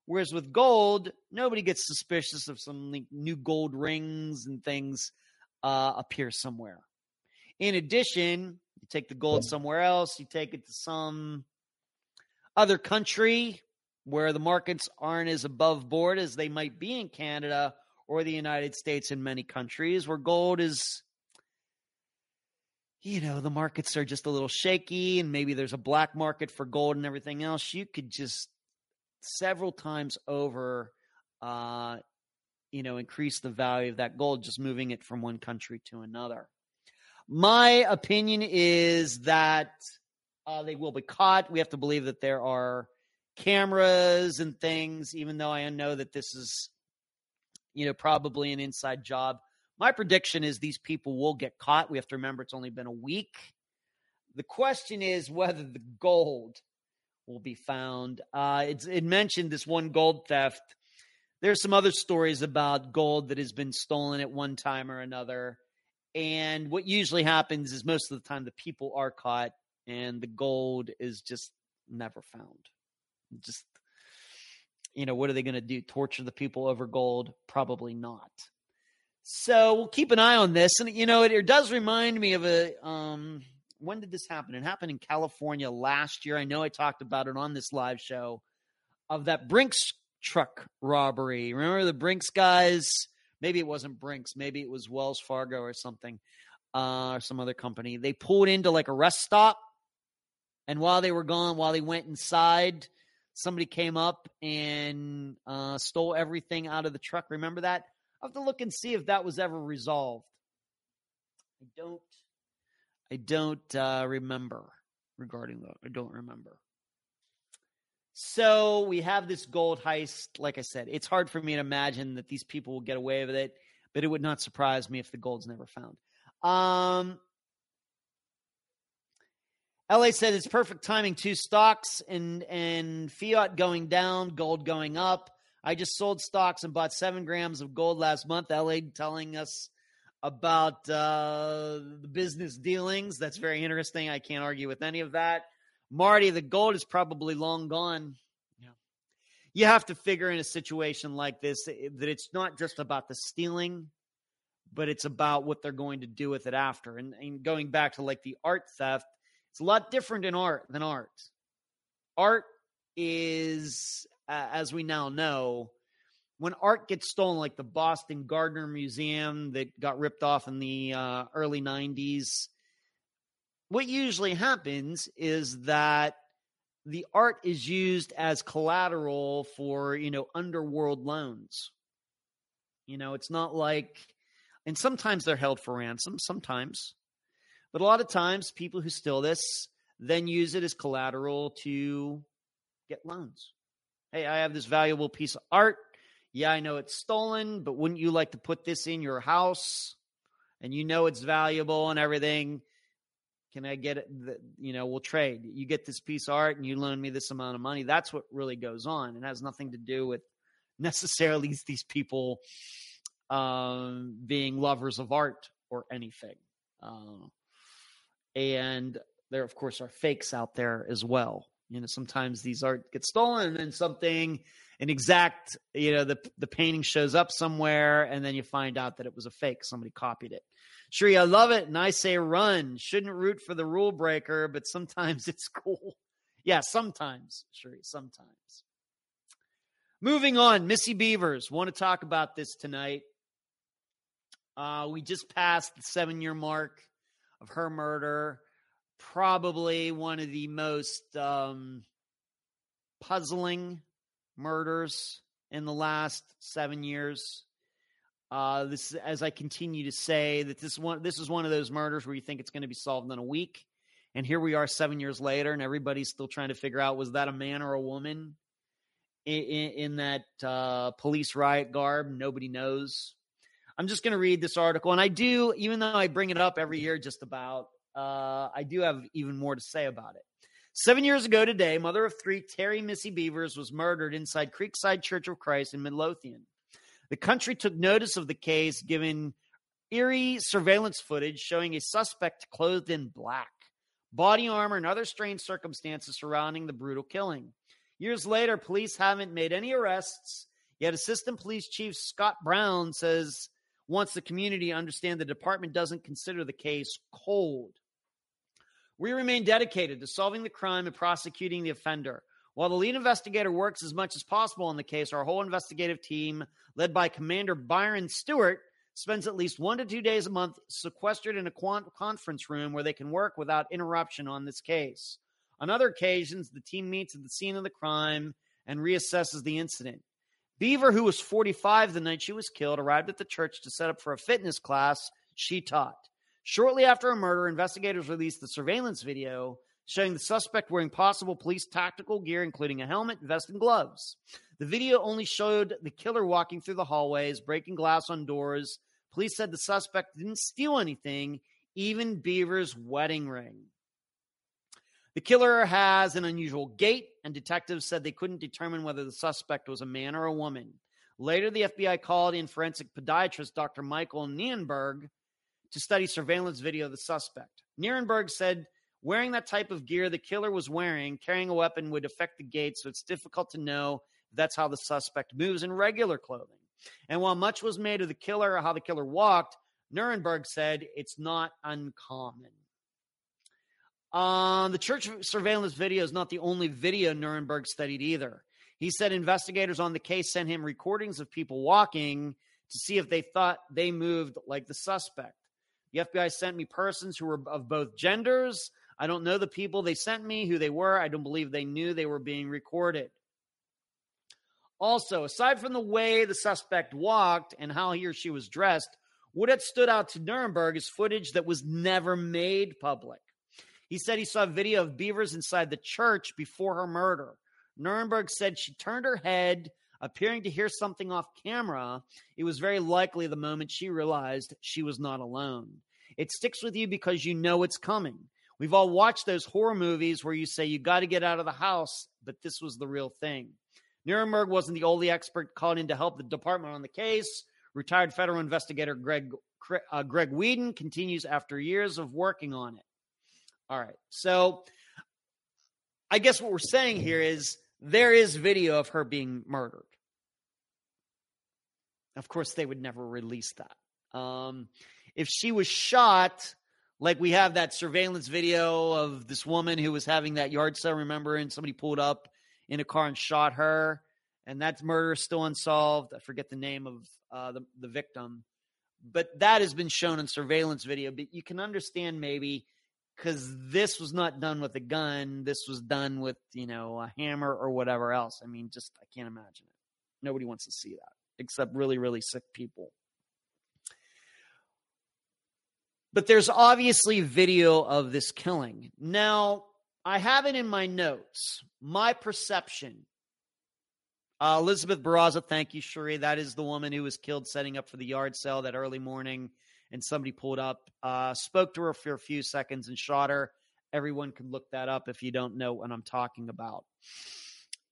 Whereas with gold, nobody gets suspicious if some new gold rings and things uh, appear somewhere. In addition, you take the gold somewhere else, you take it to some other country where the markets aren't as above board as they might be in Canada or the United States in many countries where gold is you know the markets are just a little shaky and maybe there's a black market for gold and everything else you could just several times over uh you know increase the value of that gold just moving it from one country to another my opinion is that uh, they will be caught. We have to believe that there are, cameras and things, even though I know that this is, you know, probably an inside job. My prediction is these people will get caught. We have to remember it's only been a week. The question is whether the gold will be found. Uh, it's, it mentioned this one gold theft. There's some other stories about gold that has been stolen at one time or another. And what usually happens is most of the time the people are caught and the gold is just never found. Just, you know, what are they going to do? Torture the people over gold? Probably not. So we'll keep an eye on this. And, you know, it, it does remind me of a, um, when did this happen? It happened in California last year. I know I talked about it on this live show of that Brinks truck robbery. Remember the Brinks guys? Maybe it wasn't Brinks. Maybe it was Wells Fargo or something, uh, or some other company. They pulled into like a rest stop, and while they were gone, while they went inside, somebody came up and uh, stole everything out of the truck. Remember that? Have to look and see if that was ever resolved. I don't. I don't uh, remember regarding that. I don't remember. So we have this gold heist. Like I said, it's hard for me to imagine that these people will get away with it, but it would not surprise me if the gold's never found. Um, LA said it's perfect timing. Two stocks and and fiat going down, gold going up. I just sold stocks and bought seven grams of gold last month. LA telling us about uh, the business dealings. That's very interesting. I can't argue with any of that. Marty, the gold is probably long gone. Yeah. You have to figure in a situation like this eh, that it's not just about the stealing, but it's about what they're going to do with it after. And, and going back to like the art theft, it's a lot different in art than art. Art is, uh, as we now know, when art gets stolen, like the Boston Gardner Museum that got ripped off in the uh, early 90s, what usually happens is that the art is used as collateral for, you know, underworld loans. You know, it's not like, and sometimes they're held for ransom, sometimes. But a lot of times, people who steal this then use it as collateral to get loans. Hey, I have this valuable piece of art. Yeah, I know it's stolen, but wouldn't you like to put this in your house? And you know it's valuable and everything. Can I get it? You know, we'll trade. You get this piece of art and you loan me this amount of money. That's what really goes on. It has nothing to do with *laughs* necessarily these people um, being lovers of art or anything. Uh, and there, of course, are fakes out there as well. You know, sometimes these art get stolen and then something, an exact, you know, the the painting shows up somewhere, and then you find out that it was a fake. Somebody copied it. Shree, I love it. And I say run. Shouldn't root for the rule breaker, but sometimes *laughs* it's cool. Yeah, sometimes, Shree, sometimes. Moving on, Missy Bevers. Want to talk about this tonight. Uh, we just passed the seven year mark of her murder. Probably one of the most um, puzzling murders in the last seven years. Uh, this, as I continue to say, that this one, this is one of those murders where you think it's going to be solved in a week, and here we are, seven years later, and everybody's still trying to figure out was that a man or a woman in, in, in that uh, police riot garb? Nobody knows. I'm just going to read this article, and I do, even though I bring it up every year, just about, uh, I do have even more to say about it. Seven years ago today, mother of three, Terry Missy Bevers was murdered inside Creekside Church of Christ in Midlothian. The country took notice of the case, given eerie surveillance footage showing a suspect clothed in black, body armor, and other strange circumstances surrounding the brutal killing. Years later, police haven't made any arrests, yet Assistant Police Chief Scott Brown says wants the community understand the department doesn't consider the case cold. We remain dedicated to solving the crime and prosecuting the offender. While the lead investigator works as much as possible on the case, our whole investigative team, led by Commander Byron Stewart, spends at least one to two days a month sequestered in a conference room where they can work without interruption on this case. On other occasions, the team meets at the scene of the crime and reassesses the incident. Beaver, who was 45 the night she was killed, arrived at the church to set up for a fitness class she taught. Shortly after a murder, investigators released the surveillance video showing the suspect wearing possible police tactical gear, including a helmet, vest, and gloves. The video only showed the killer walking through the hallways, breaking glass on doors. Police said the suspect didn't steal anything, even Beaver's wedding ring. The killer has an unusual gait, and detectives said they couldn't determine whether the suspect was a man or a woman. Later, the FBI called in forensic podiatrist Dr. Michael Nirenberg to study surveillance video of the suspect. Nirenberg said wearing that type of gear the killer was wearing, carrying a weapon would affect the gait, so it's difficult to know if that's how the suspect moves in regular clothing. And while much was made of the killer or how the killer walked, Nirenberg said it's not uncommon. Um, the church surveillance video is not the only video Nirenberg studied either. He said investigators on the case sent him recordings of people walking to see if they thought they moved like the suspect. The FBI sent me persons who were of both genders. I don't know the people they sent me, who they were. I don't believe they knew they were being recorded. Also, aside from the way the suspect walked and how he or she was dressed, what had stood out to Nirenberg is footage that was never made public. He said he saw a video of Bevers inside the church before her murder. Nirenberg said she turned her head, appearing to hear something off camera. It was very likely the moment she realized she was not alone. It sticks with you because you know it's coming. We've all watched those horror movies where you say you got to get out of the house, but this was the real thing. Nirenberg wasn't the only expert called in to help the department on the case. Retired federal investigator Greg uh, Greg Whedon continues after years of working on it. All right, so I guess what we're saying here is there is video of her being murdered. Of course, they would never release that. Um, if she was shot, like we have that surveillance video of this woman who was having that yard sale, remember, and somebody pulled up in a car and shot her, and that murder is still unsolved. I forget the name of uh, the the victim, but that has been shown in surveillance video. But you can understand maybe because this was not done with a gun. This was done with, you know, a hammer or whatever else. I mean, just, I can't imagine it. Nobody wants to see that except really, really sick people. But there's obviously video of this killing. Now, I have it in my notes. My perception. Uh, Elizabeth Barraza, thank you, Sheree. That is the woman who was killed setting up for the yard sale that early morning and somebody pulled up, uh, spoke to her for a few seconds and shot her. Everyone can look that up if you don't know what I'm talking about.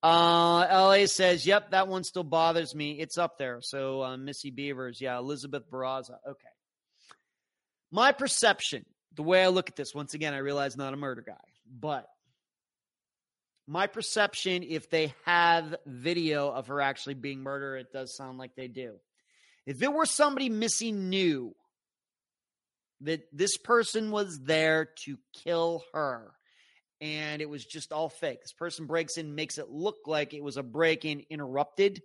Uh, LA says, yep, that one still bothers me. It's up there. So, uh, Missy Bevers, yeah, Elizabeth Barraza. Okay. My perception, the way I look at this, once again, I realize not a murder guy, but my perception, if they have video of her actually being murdered, it does sound like they do. If it were somebody Missy knew that this person was there to kill her and it was just all fake. This person breaks in, makes it look like it was a break in interrupted,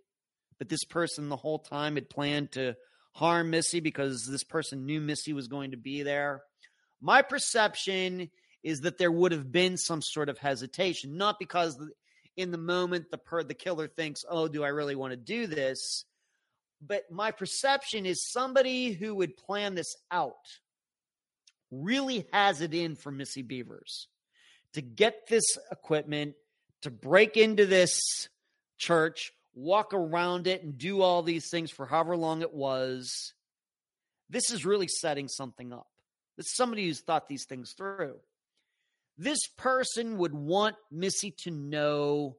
but this person the whole time had planned to harm Missy because this person knew Missy was going to be there. My perception is that there would have been some sort of hesitation, not because in the moment the per- the killer thinks, "Oh, do I really want to do this?" But my perception is somebody who would plan this out really has it in for Missy Bevers to get this equipment, to break into this church, walk around it, and do all these things for however long it was. This is really setting something up. This is somebody who's thought these things through. This person would want Missy to know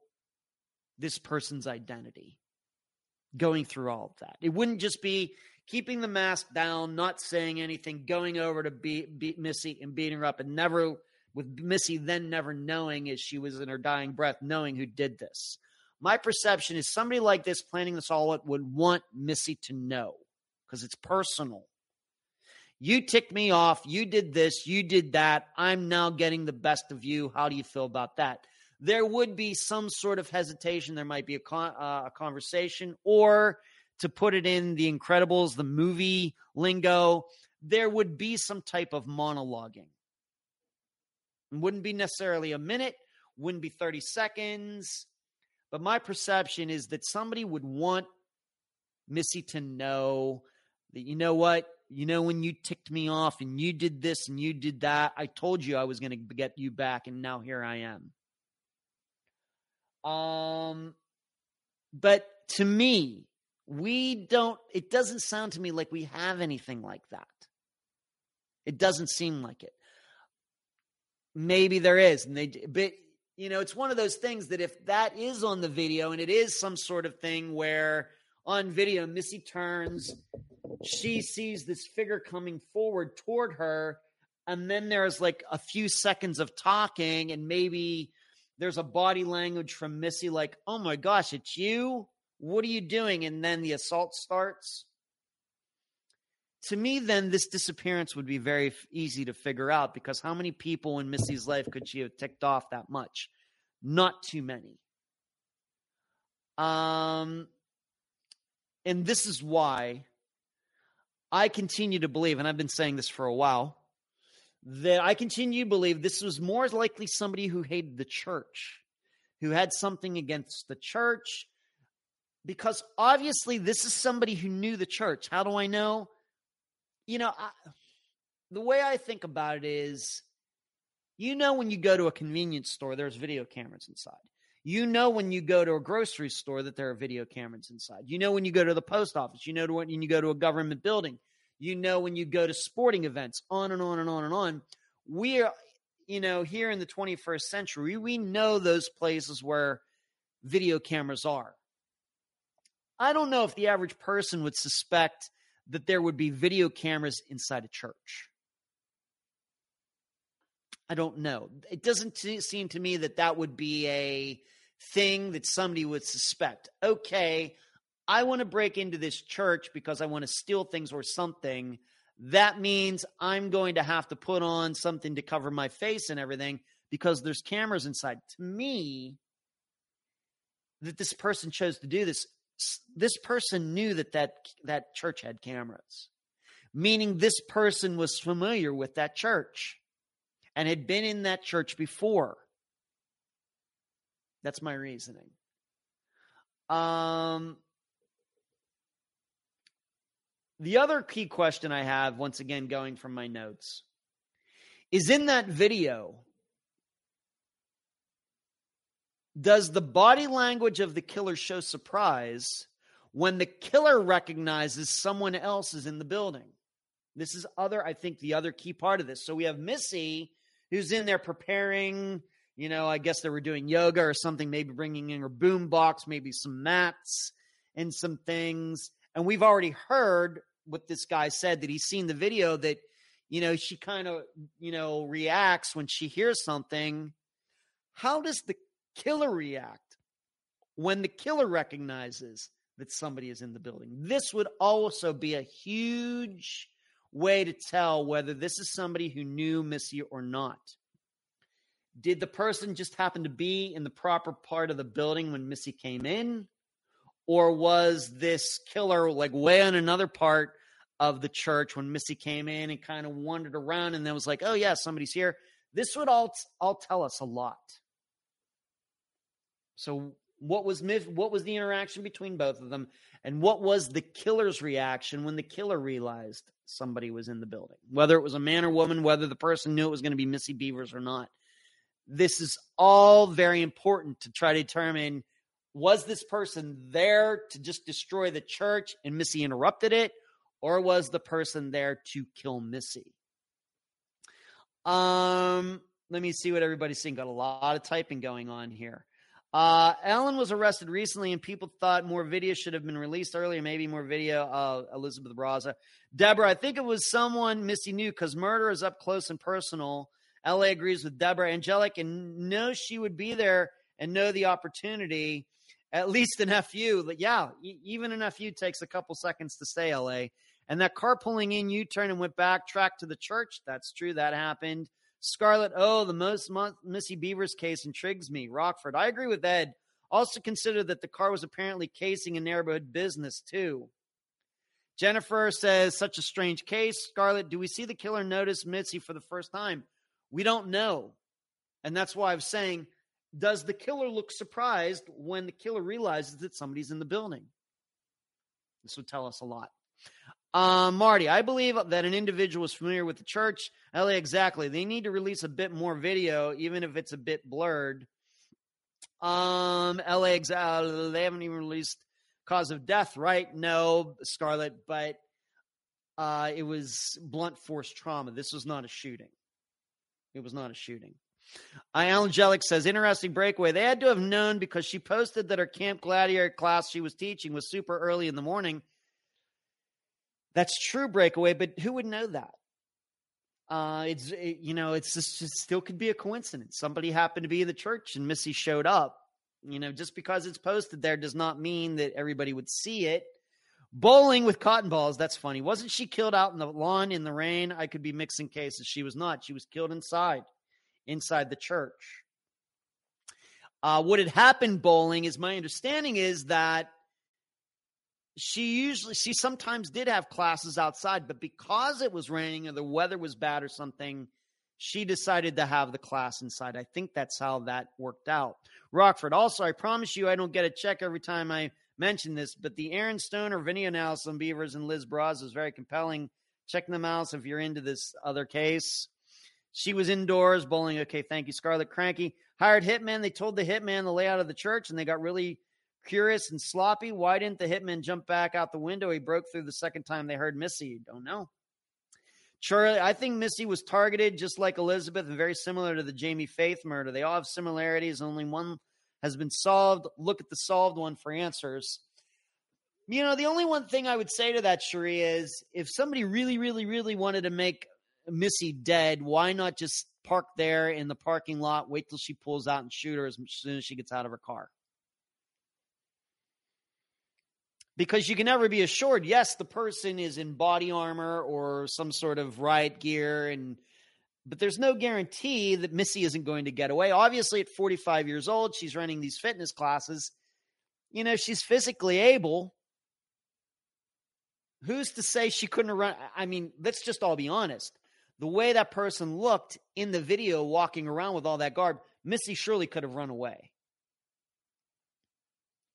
this person's identity going through all of that. It wouldn't just be keeping the mask down, not saying anything, going over to beat, beat Missy and beating her up, and never with Missy then never knowing as she was in her dying breath, knowing who did this. My perception is somebody like this planning this all out would want Missy to know because it's personal. You ticked me off. You did this. You did that. I'm now getting the best of you. How do you feel about that? There would be some sort of hesitation. There might be a, con- uh, a conversation, or to put it in the Incredibles, the movie lingo, there would be some type of monologuing. It wouldn't be necessarily a minute, wouldn't be 30 seconds. But my perception is that somebody would want Missy to know that, you know what, you know, when you ticked me off and you did this and you did that, I told you I was going to get you back, and now here I am. Um, but to me, we don't, it doesn't sound to me like we have anything like that. It doesn't seem like it. Maybe there is, and they, but you know, it's one of those things that if that is on the video and it is some sort of thing where on video, Missy turns, she sees this figure coming forward toward her, and then there's like a few seconds of talking, and maybe there's a body language from Missy, like, oh my gosh, it's you. What are you doing? And then the assault starts. To me, then this disappearance would be very easy to figure out because how many people in Missy's life could she have ticked off that much? Not too many. Um, and this is why I continue to believe, and I've been saying this for a while, that I continue to believe this was more likely somebody who hated the church, who had something against the church, because obviously this is somebody who knew the church. How do I know? You know, I, the way I think about it is you know, when you go to a convenience store, there's video cameras inside. You know, when you go to a grocery store, that there are video cameras inside. You know, when you go to the post office, you know, when you go to a government building, you know, when you go to sporting events, on and on and on and on. We are, you know, here in the 21st century, we know those places where video cameras are. I don't know if the average person would suspect that there would be video cameras inside a church. I don't know. It doesn't seem to me that that would be a thing that somebody would suspect. Okay, I want to break into this church because I want to steal things or something. That means I'm going to have to put on something to cover my face and everything because there's cameras inside. To me, that this person chose to do this this person knew that that that church had cameras meaning this person was familiar with that church and had been in that church before. That's my reasoning. Um the other key question i have once again going from my notes is in that video Does the body language of the killer show surprise when the killer recognizes someone else is in the building? This is other, I think, the other key part of this. So we have Missy who's in there preparing. You know, I guess they were doing yoga or something, maybe bringing in her boom box, maybe some mats and some things. And we've already heard what this guy said that he's seen the video that, you know, she kind of, you know, reacts when she hears something. How does the killer react when the killer recognizes that somebody is in the building. This would also be a huge way to tell whether this is somebody who knew Missy or not. Did the person just happen to be in the proper part of the building when Missy came in? Or was this killer like way on another part of the church when Missy came in and kind of wandered around and then was like, oh, yeah, somebody's here? This would all, all tell us a lot. So what was what was the interaction between both of them? And what was the killer's reaction when the killer realized somebody was in the building? Whether it was a man or woman whether the person knew it was going to be missy bevers or not. This is all very important to try to determine was this person there to just destroy the church and missy interrupted it? Or was the person there to kill missy? Um let me see what everybody's seeing. got a lot of typing going on here uh, Ellen was arrested recently, and people thought more video should have been released earlier. Maybe more video. Uh, Elizabeth Braza, Deborah. I think it was someone Missy knew because murder is up close and personal. La agrees with Deborah. Angelic and knows she would be there and know the opportunity. At least an FU. But yeah, even an FU takes a couple seconds to say LA. And that car pulling in U turn and went back track to the church. That's true. That happened. Scarlett, oh, the most Missy Bevers case intrigues me. Rockford, I agree with Ed. Also consider that the car was apparently casing a neighborhood business too. Jennifer says, such a strange case. Scarlett, do we see the killer notice Mitzi for the first time? We don't know. And that's why I'm saying, does the killer look surprised when the killer realizes that somebody's in the building? This would tell us a lot. Um, Marty, I believe that an individual is familiar with the church. LA, exactly. They need to release a bit more video, even if it's a bit blurred. Um, LA, exactly. They haven't even released cause of death, right? No, Scarlet, but uh, it was blunt force trauma. This was not a shooting. It was not a shooting. Uh, Angelic says, interesting breakaway. They had to have known because she posted that her Camp Gladiator class she was teaching was super early in the morning. That's true, breakaway, but who would know that? Uh, it's it, you know, it's just, it still could be a coincidence. Somebody happened to be in the church and Missy showed up. You know, just because it's posted there does not mean that everybody would see it. Bowling with cotton balls. That's funny. Wasn't she killed out in the lawn in the rain? I could be mixing cases. She was not. She was killed inside, inside the church. Uh, what had happened bowling is my understanding is that she usually she sometimes did have classes outside but because it was raining or the weather was bad or something she decided to have the class inside. I think that's how that worked out. Rockford also i promise you i don't get a check every time i mention this but the aaron stoner video analysis on bevers and liz braz is very compelling. Check them out if you're into this other case. She was indoors bowling. Okay thank you scarlet cranky. Hired hitman. They told the hitman the layout of the church and they got really curious and sloppy. Why didn't the hitman jump back out the window? He broke through the second time they heard Missy. Don't know. Charlie, I think Missy was targeted just like Elizabeth and very similar to the Jamie Faith murder. They all have similarities. Only one has been solved. Look at the solved one for answers. You know, the only one thing I would say to that, Cherie, is if somebody really, really, really wanted to make Missy dead, why not just park there in the parking lot, wait till she pulls out and shoot her as soon as she gets out of her car? Because you can never be assured. Yes, the person is in body armor or some sort of riot gear, and but there's no guarantee that Missy isn't going to get away. Obviously, at 45 years old, she's running these fitness classes. You know, she's physically able. Who's to say she couldn't run? I mean, let's just all be honest. The way that person looked in the video walking around with all that garb, Missy surely could have run away.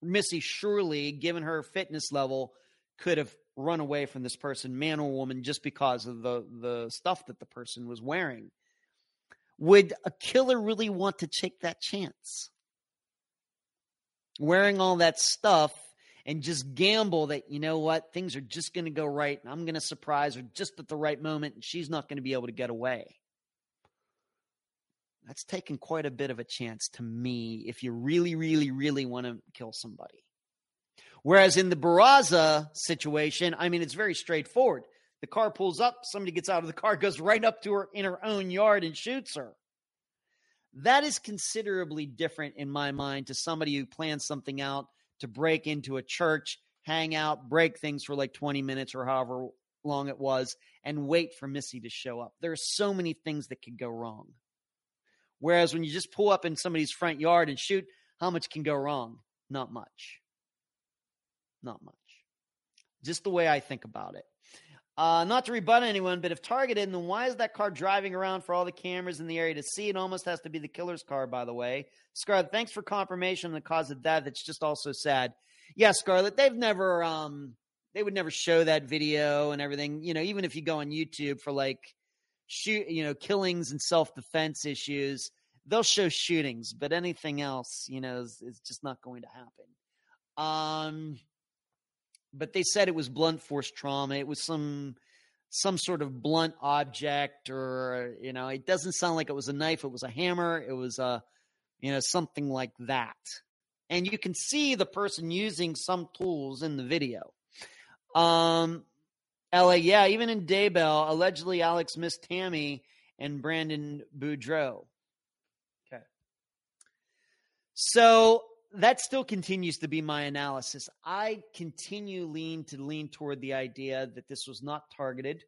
Missy surely, given her fitness level, could have run away from this person, man or woman, just because of the the stuff that the person was wearing. Would a killer really want to take that chance? Wearing all that stuff and just gamble that, you know what, things are just going to go right and I'm going to surprise her just at the right moment and she's not going to be able to get away that's taking quite a bit of a chance to me if you really, really, really want to kill somebody. Whereas in the Barraza situation, I mean, it's very straightforward. The car pulls up, somebody gets out of the car, goes right up to her in her own yard and shoots her. That is considerably different in my mind to somebody who plans something out to break into a church, hang out, break things for like 20 minutes or however long it was, and wait for Missy to show up. There are so many things that could go wrong. Whereas when you just pull up in somebody's front yard and shoot, how much can go wrong? Not much. Not much. Just the way I think about it. Uh, not to rebut anyone, but if targeted, then why is that car driving around for all the cameras in the area to see? It almost has to be the killer's car, by the way. Scarlett, thanks for confirmation on the cause of death. It's just also sad. Yeah, Scarlett, they've never, um, they would never show that video and everything. You know, even if you go on YouTube for like shoot, you know, killings and self defense issues. They'll show shootings, but anything else, you know, is, is just not going to happen. Um, but they said it was blunt force trauma. It was some some sort of blunt object, or you know, it doesn't sound like it was a knife. It was a hammer. It was a, you know, something like that. And you can see the person using some tools in the video. Um, LA, yeah, even in Daybell, allegedly Alex missed Tammy and Brandon Boudreaux. Okay. So that still continues to be my analysis. I continue lean to lean toward the idea that this was not targeted,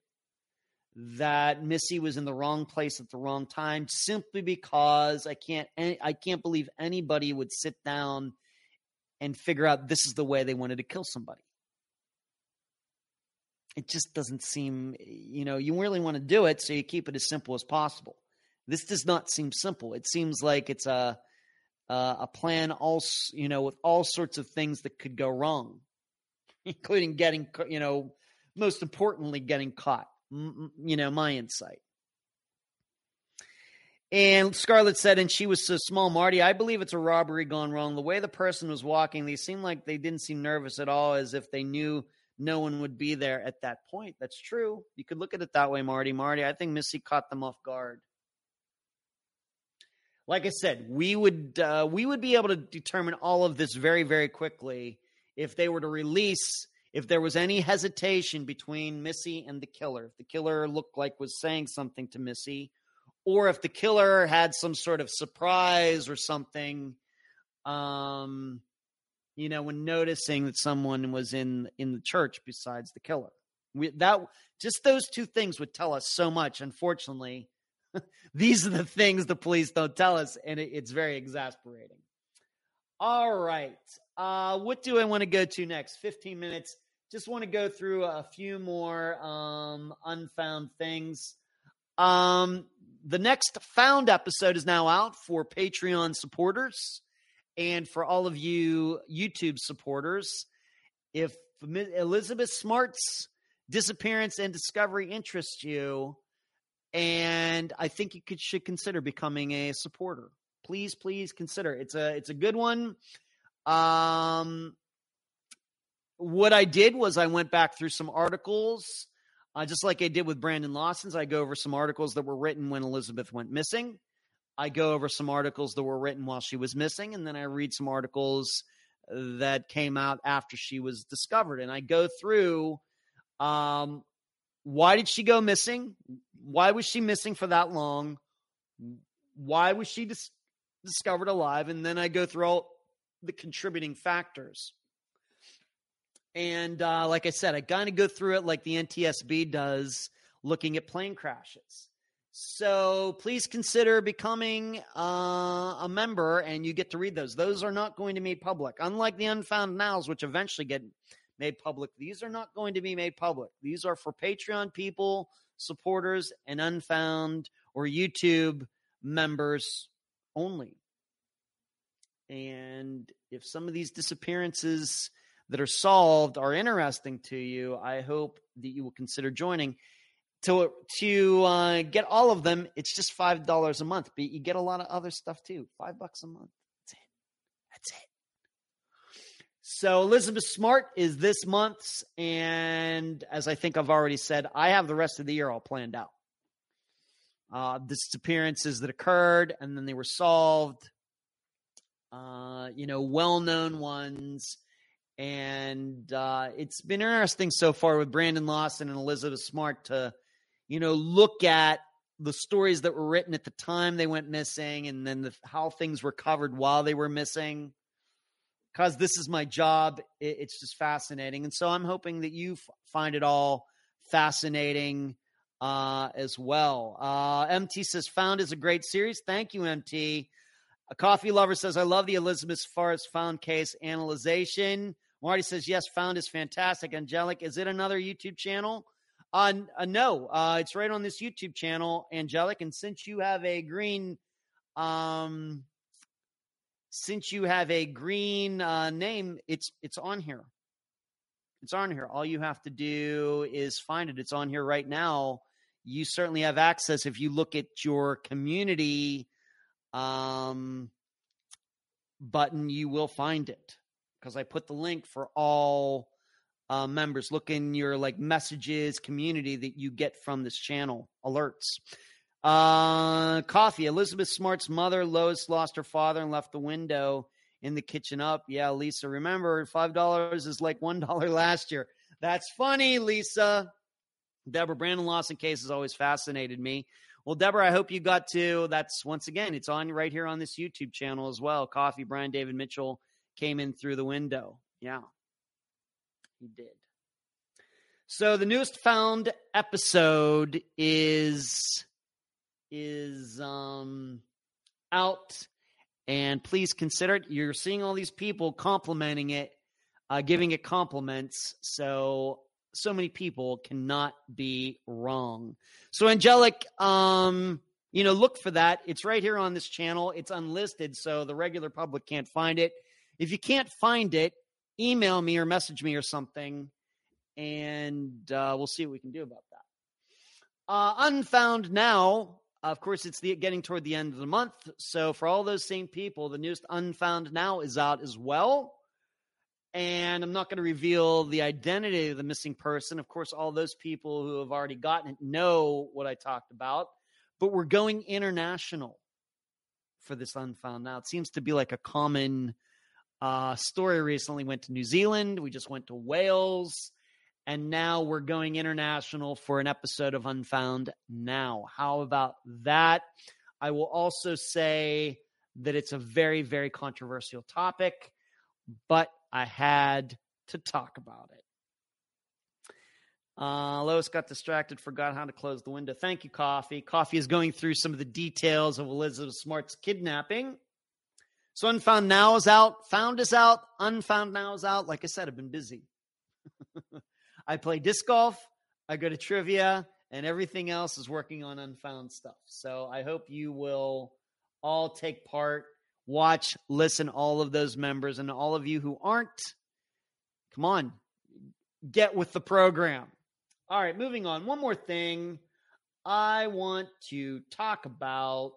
that Missy was in the wrong place at the wrong time, simply because I can't I can't believe anybody would sit down and figure out this is the way they wanted to kill somebody it just doesn't seem, you know, you really want to do it, so you keep it as simple as possible. This does not seem simple. It seems like it's a uh, a plan, all you know, with all sorts of things that could go wrong, *laughs* including getting, you know, most importantly, getting caught. M- you know, my insight. And Scarlett said, and she was so small, Marty, I believe it's a robbery gone wrong. The way the person was walking, they seemed like they didn't seem nervous at all, as if they knew no one would be there at that point. That's true. You could look at it that way, Marty. Marty, I think Missy caught them off guard. Like I said, we would uh, we would be able to determine all of this very very quickly if they were to release if there was any hesitation between Missy and the killer. If the killer looked like was saying something to Missy, or if the killer had some sort of surprise or something. Um, you know, when noticing that someone was in in the church besides the killer. We, that just those two things would tell us so much. Unfortunately, *laughs* these are the things the police don't tell us, and it, it's very exasperating. All right, uh, what do I want to go to next? Fifteen minutes. Just want to go through a few more um, unfound things. Um, the next found episode is now out for Patreon supporters. And for all of you YouTube supporters, if Elizabeth Smart's disappearance and discovery interests you, and I think you could should consider becoming a supporter. Please, please consider. It's a it's a good one. Um, what I did was I went back through some articles, uh, just like I did with Brandon Lawson's. I go over some articles that were written when Elizabeth went missing. I go over some articles that were written while she was missing, and then I read some articles that came out after she was discovered. And I go through um, why did she go missing? Why was she missing for that long? Why was she dis- discovered alive? And then I go through all the contributing factors. And uh, like I said, I kind of go through it like the NTSB does, looking at plane crashes. So please consider becoming uh, a member, and you get to read those. Those are not going to be public, unlike the unfound nows, which eventually get made public. These are not going to be made public. These are for Patreon people, supporters, and unfound or YouTube members only. And if some of these disappearances that are solved are interesting to you, I hope that you will consider joining to to uh, get all of them, it's just five dollars a month. But you get a lot of other stuff too. Five bucks a month. That's it. That's it. So Elizabeth Smart is this month's, and as I think I've already said, I have the rest of the year all planned out. Uh, disappearances that occurred and then they were solved. Uh, you know, well-known ones, and uh, it's been interesting so far with Brandon Lawson and Elizabeth Smart to you know, look at the stories that were written at the time they went missing and then the, how things were covered while they were missing. Because this is my job, it, it's just fascinating. And so I'm hoping that you f- find it all fascinating uh, as well. Uh, MT says, Found is a great series. Thank you, MT. A coffee lover says, I love the Elizabeth Forrest Found case analyzation. Marty says, Yes, Found is fantastic. Angelic, is it another YouTube channel? Uh, uh, no, uh, it's right on this YouTube channel, Angelic. And since you have a green, um, since you have a green uh, name, it's it's on here. It's on here. All you have to do is find it. It's on here right now. You certainly have access if you look at your community um, button. You will find it because I put the link for all uh, members. Look in your like messages community that you get from this channel alerts. Uh, coffee. Elizabeth Smart's mother, Lois, lost her father and left the window in the kitchen up. Yeah, Lisa, remember $5 is like $1 last year. That's funny, Lisa. Deborah Brandon Lawson case has always fascinated me. Well, Deborah, I hope you got to. That's once again, it's on right here on this YouTube channel as well. Coffee, Brian David Mitchell came in through the window. Yeah he did. So the newest found episode is is um out and please consider it. You're seeing all these people complimenting it, uh, giving it compliments. So so many people cannot be wrong. So angelic, um, you know, look for that. It's right here on this channel. It's unlisted, so the regular public can't find it. If you can't find it, email me or message me or something and uh, we'll see what we can do about that. Uh, Unfound Now, of course, it's the, getting toward the end of the month. So for all those same people, the newest Unfound Now is out as well. And I'm not going to reveal the identity of the missing person. Of course, all those people who have already gotten it know what I talked about. But we're going international for this Unfound Now. It seems to be like a common uh, story recently. Went to New Zealand. We just went to Wales. And now we're going international for an episode of Unfound Now. How about that? I will also say that it's a very, very controversial topic, but I had to talk about it. Uh, Lois got distracted, forgot how to close the window. Thank you, Coffee. Coffee is going through some of the details of Elizabeth Smart's kidnapping. So Unfound Now is out. Found is out. Unfound Now is out. Like I said, I've been busy. *laughs* I play disc golf. I go to trivia, and everything else is working on Unfound stuff. So I hope you will all take part watch, listen, all of those members, and all of you who aren't, come on, get with the program. All right, moving on. One more thing I want to talk about.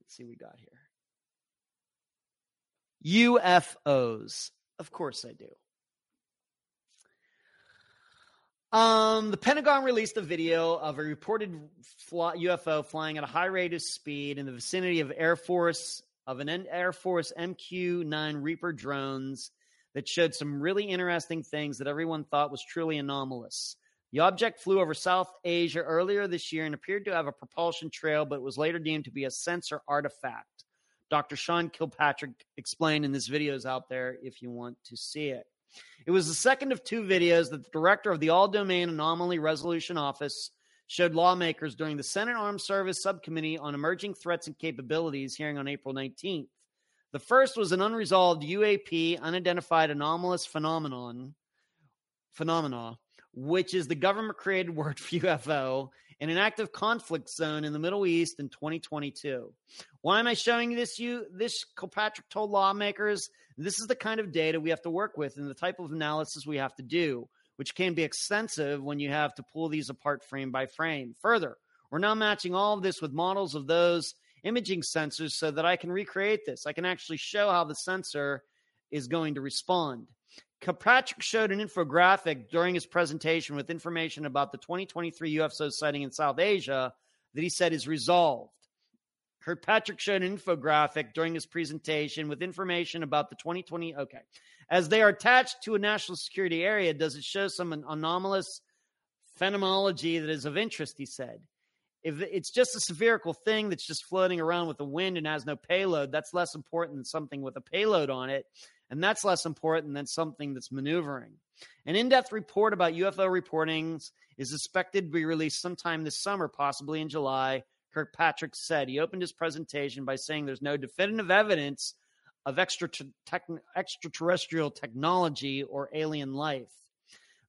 Let's see what we got here. UFOs. Of course I do. Um, the Pentagon released a video of a reported UFO flying at a high rate of speed in the vicinity of Air Force of an Air Force MQ-9 Reaper drones that showed some really interesting things that everyone thought was truly anomalous. The object flew over South Asia earlier this year and appeared to have a propulsion trail, but was later deemed to be a sensor artifact. Dr. Sean Kirkpatrick explained in this video is out there if you want to see it. It was the second of two videos that the director of the All Domain Anomaly Resolution Office showed lawmakers during the Senate Armed Service Subcommittee on Emerging Threats and Capabilities hearing on April 19th. The first was an unresolved UAP, unidentified anomalous phenomenon, phenomena, which is the government created *laughs* word for UFO, in an active conflict zone in the Middle East in 2022. Why am I showing this you this Kirkpatrick told lawmakers this is the kind of data we have to work with and the type of analysis we have to do, which can be extensive when you have to pull these apart frame by frame. Further, we're now matching all of this with models of those imaging sensors so that I can recreate this. I can actually show how the sensor is going to respond. Kirkpatrick showed an infographic during his presentation with information about the 2023 UFO sighting in South Asia that he said is resolved. Kirkpatrick showed an infographic during his presentation with information about the 2020. Okay. As they are attached to a national security area, does it show some anomalous phenomenology that is of interest? He said. If it's just a spherical thing that's just floating around with the wind and has no payload, that's less important than something with a payload on it. And that's less important than something that's maneuvering. An in depth report about UFO reportings is expected to be released sometime this summer, possibly in July, Kirkpatrick said. He opened his presentation by saying there's no definitive evidence of extraterrestrial technology or alien life.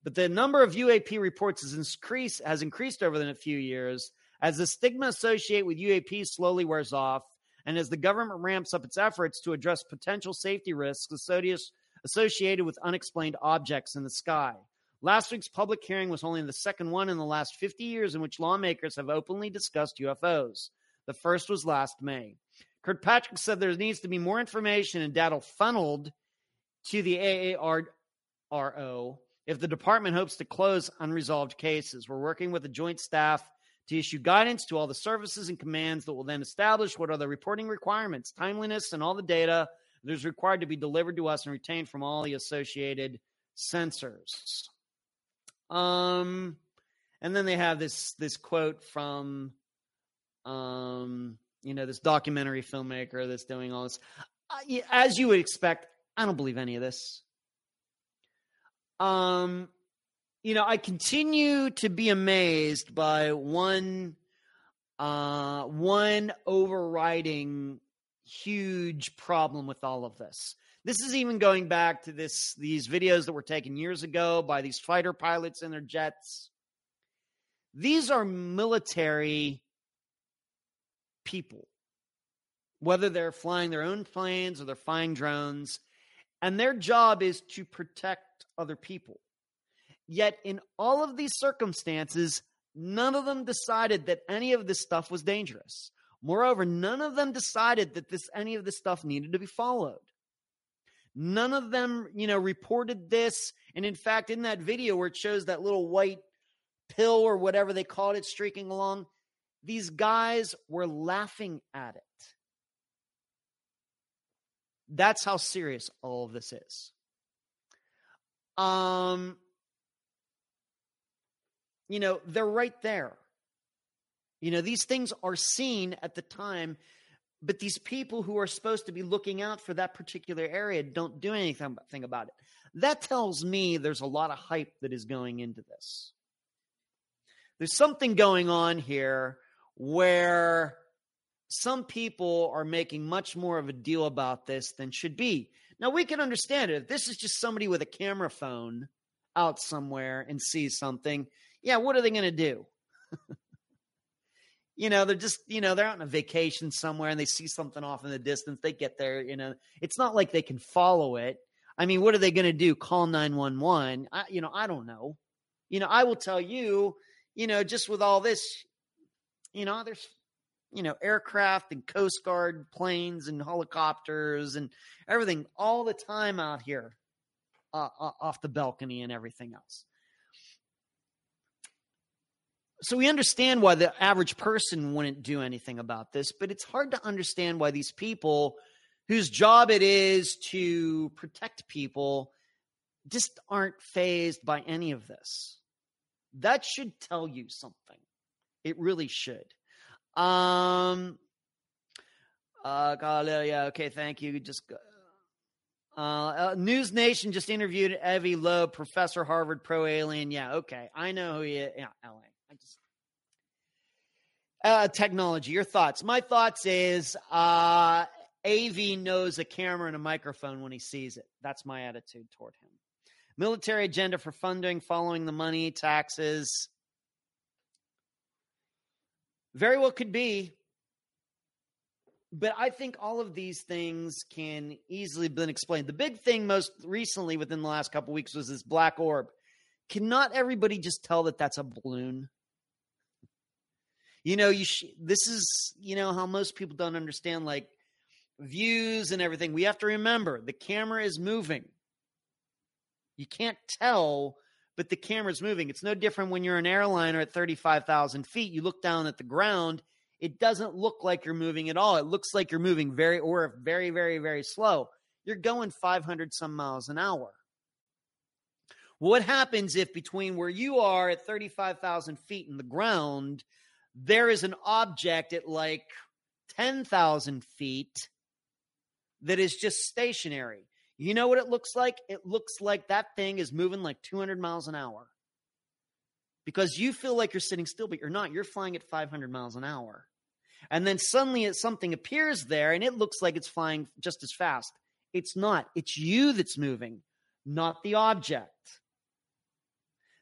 But the number of UAP reports has increased, has increased over the few years as the stigma associated with UAP slowly wears off and as the government ramps up its efforts to address potential safety risks associated with unexplained objects in the sky. Last week's public hearing was only the second one in the last 50 years in which lawmakers have openly discussed UFOs. The first was last May. Kirkpatrick said there needs to be more information and data funneled to the AARO if the department hopes to close unresolved cases. We're working with the joint staff to issue guidance to all the services and commands that will then establish what are the reporting requirements, timeliness, and all the data that is required to be delivered to us and retained from all the associated sensors. Um, and then they have this this quote from, um, you know, this documentary filmmaker that's doing all this. Uh, as you would expect, I don't believe any of this. Um, you know, I continue to be amazed by one, uh, one overriding huge problem with all of this. This is even going back to this these videos that were taken years ago by these fighter pilots in their jets. These are military people, whether they're flying their own planes or they're flying drones, and their job is to protect other people. Yet, in all of these circumstances, none of them decided that any of this stuff was dangerous. Moreover, none of them decided that this any of this stuff needed to be followed. None of them, you know, reported this. And in fact, in that video where it shows that little white pill or whatever they called it streaking along, these guys were laughing at it. That's how serious all of this is. Um, you know, they're right there. You know, these things are seen at the time, but these people who are supposed to be looking out for that particular area don't do anything about it. That tells me there's a lot of hype that is going into this. There's something going on here where some people are making much more of a deal about this than should be. Now, we can understand it. If this is just somebody with a camera phone out somewhere and sees something, yeah, what are they going to do? you know, they're just, you know, they're out on a vacation somewhere and they see something off in the distance. They get there, you know, it's not like they can follow it. I mean, what are they going to do? Call 911? I, you know, I don't know. You know, I will tell you, you know, just with all this, you know, there's you know, aircraft and Coast Guard planes and helicopters and everything all the time out here uh, uh, off the balcony and everything else. So we understand why the average person wouldn't do anything about this, but it's hard to understand why these people whose job it is to protect people just aren't phased by any of this. That should tell you something. It really should. Um. Uh, yeah. Okay. Thank you. Just. Uh, uh, News Nation just interviewed Avi Loeb, professor, Harvard, pro alien. Yeah. Okay. I know who he is. Yeah. LA. I just. Uh, technology. Your thoughts? My thoughts is uh, Av knows a camera and a microphone when he sees it. That's my attitude toward him. Military agenda for funding, following the money, taxes. Very well could be. But I think all of these things can easily been explained. The big thing most recently within the last couple weeks was this black orb. Cannot everybody just tell that that's a balloon? You know, you sh- this is, you know, how most people don't understand like views and everything. We have to remember the camera is moving. You can't tell but the camera's moving. It's no different when you're an airliner at 35,000 feet. You look down at the ground, it doesn't look like you're moving at all. It looks like you're moving very, or very, very, very slow. You're going 500 some miles an hour. What happens if between where you are at 35,000 feet in the ground, there is an object at like 10,000 feet that is just stationary? You know what it looks like? It looks like that thing is moving like 200 miles an hour because you feel like you're sitting still, but you're not. You're flying at 500 miles an hour. And then suddenly something appears there and it looks like it's flying just as fast. It's not. It's you that's moving, not the object.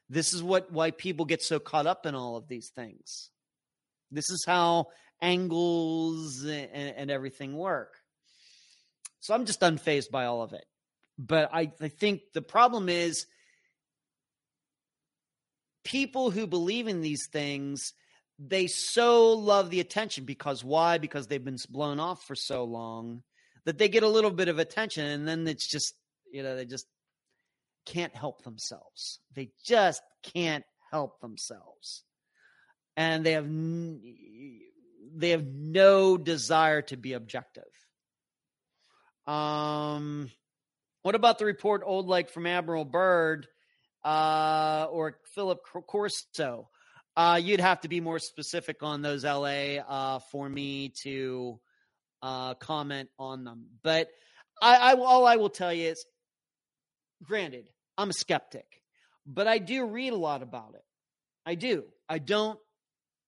This is what why people get so caught up in all of these things. This is how angles and, and everything work. So I'm just unfazed by all of it. But I, I think the problem is people who believe in these things, they so love the attention because why? Because they've been blown off for so long that they get a little bit of attention and then it's just, you know, they just can't help themselves. They just can't help themselves. And they have n- they have no desire to be objective. Um what about the report old like from Admiral Byrd uh, or Philip Corso? Uh, you'd have to be more specific on those LA uh, for me to uh, comment on them. But I, I, all I will tell you is, granted, I'm a skeptic, but I do read a lot about it. I do. I don't,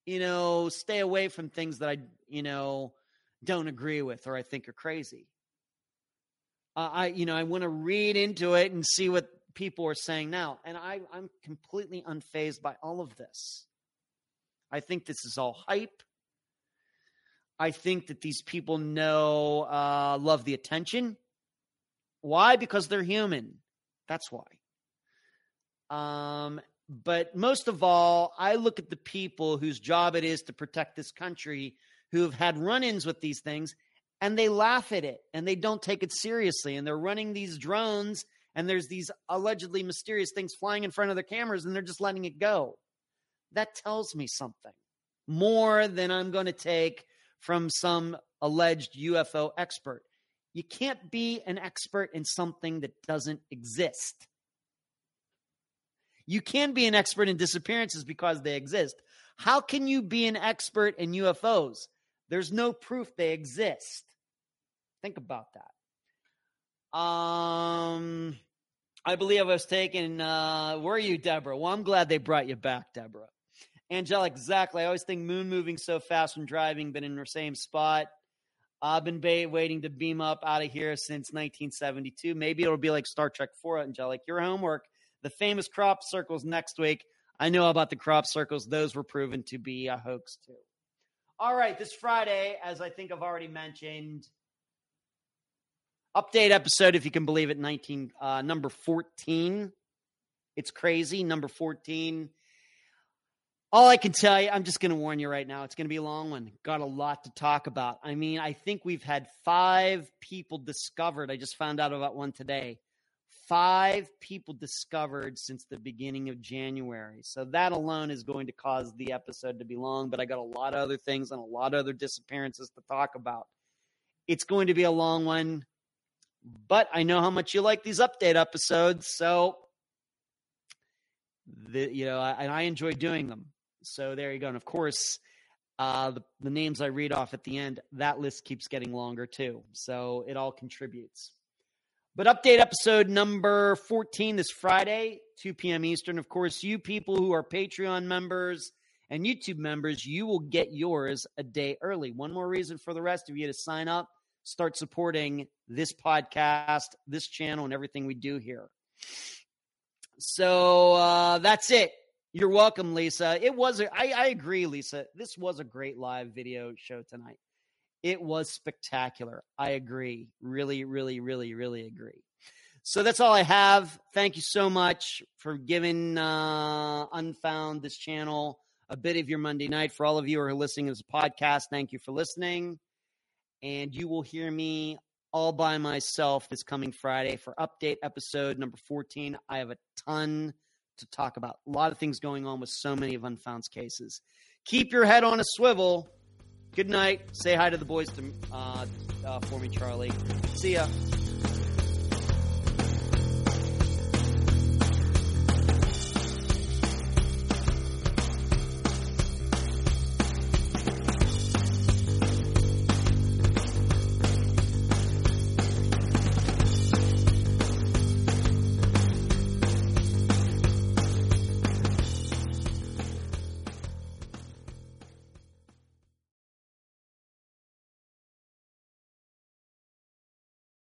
you know, stay away from things that I, you know, don't agree with or I think are crazy uh, I you know I want to read into it and see what people are saying now, and I I'm completely unfazed by all of this. I think this is all hype. I think that these people know uh, love the attention. Why? Because they're human. That's why. Um, but most of all, I look at the people whose job it is to protect this country who have had run ins with these things and they laugh at it and they don't take it seriously. And they're running these drones and there's these allegedly mysterious things flying in front of their cameras and they're just letting it go. That tells me something more than I'm going to take from some alleged UFO expert. You can't be an expert in something that doesn't exist. You can be an expert in disappearances because they exist. How can you be an expert in UFOs? There's no proof they exist. Think about that. Um, I believe I was taken. Uh, were you, Deborah? Well, I'm glad they brought you back, Deborah. Angelic, exactly. I always think moon moving so fast when driving, been in the same spot. I've been waiting to beam up out of here since 1972. Maybe it'll be like Star Trek 4, Angelic. Your homework, the famous crop circles next week. I know about the crop circles. Those were proven to be a hoax, too. All right, this Friday, as I think I've already mentioned, update episode, if you can believe it, 19, uh, number 14. It's crazy. Number 14 all I can tell you, I'm just going to warn you right now, it's going to be a long one. Got a lot to talk about. I mean, I think we've had five people discovered. I just found out about one today. Five people discovered since the beginning of January. So that alone is going to cause the episode to be long, but I got a lot of other things and a lot of other disappearances to talk about. It's going to be a long one, but I know how much you like these update episodes. So, the, you know, I, and I enjoy doing them. So there you go. And of course, uh, the, the names I read off at the end, that list keeps getting longer too. So it all contributes. But update episode number 14 this Friday, 2 p.m. Eastern. Of course, you people who are Patreon members and YouTube members, you will get yours a day early. One more reason for the rest of you to sign up, start supporting this podcast, this channel, and everything we do here. So uh, that's it. You're welcome, Lisa. It was, a, I, I agree, Lisa. This was a great live video show tonight. It was spectacular. I agree. Really, really, really, really agree. So that's all I have. Thank you so much for giving uh, Unfound this channel a bit of your Monday night. For all of you who are listening to this podcast, thank you for listening. And you will hear me all by myself this coming Friday for update episode number 14. I have a ton to talk about. A lot of things going on with so many of Unfound's cases. Keep your head on a swivel. Good night. Say hi to the boys to, uh, uh, for me, Charlie. See ya.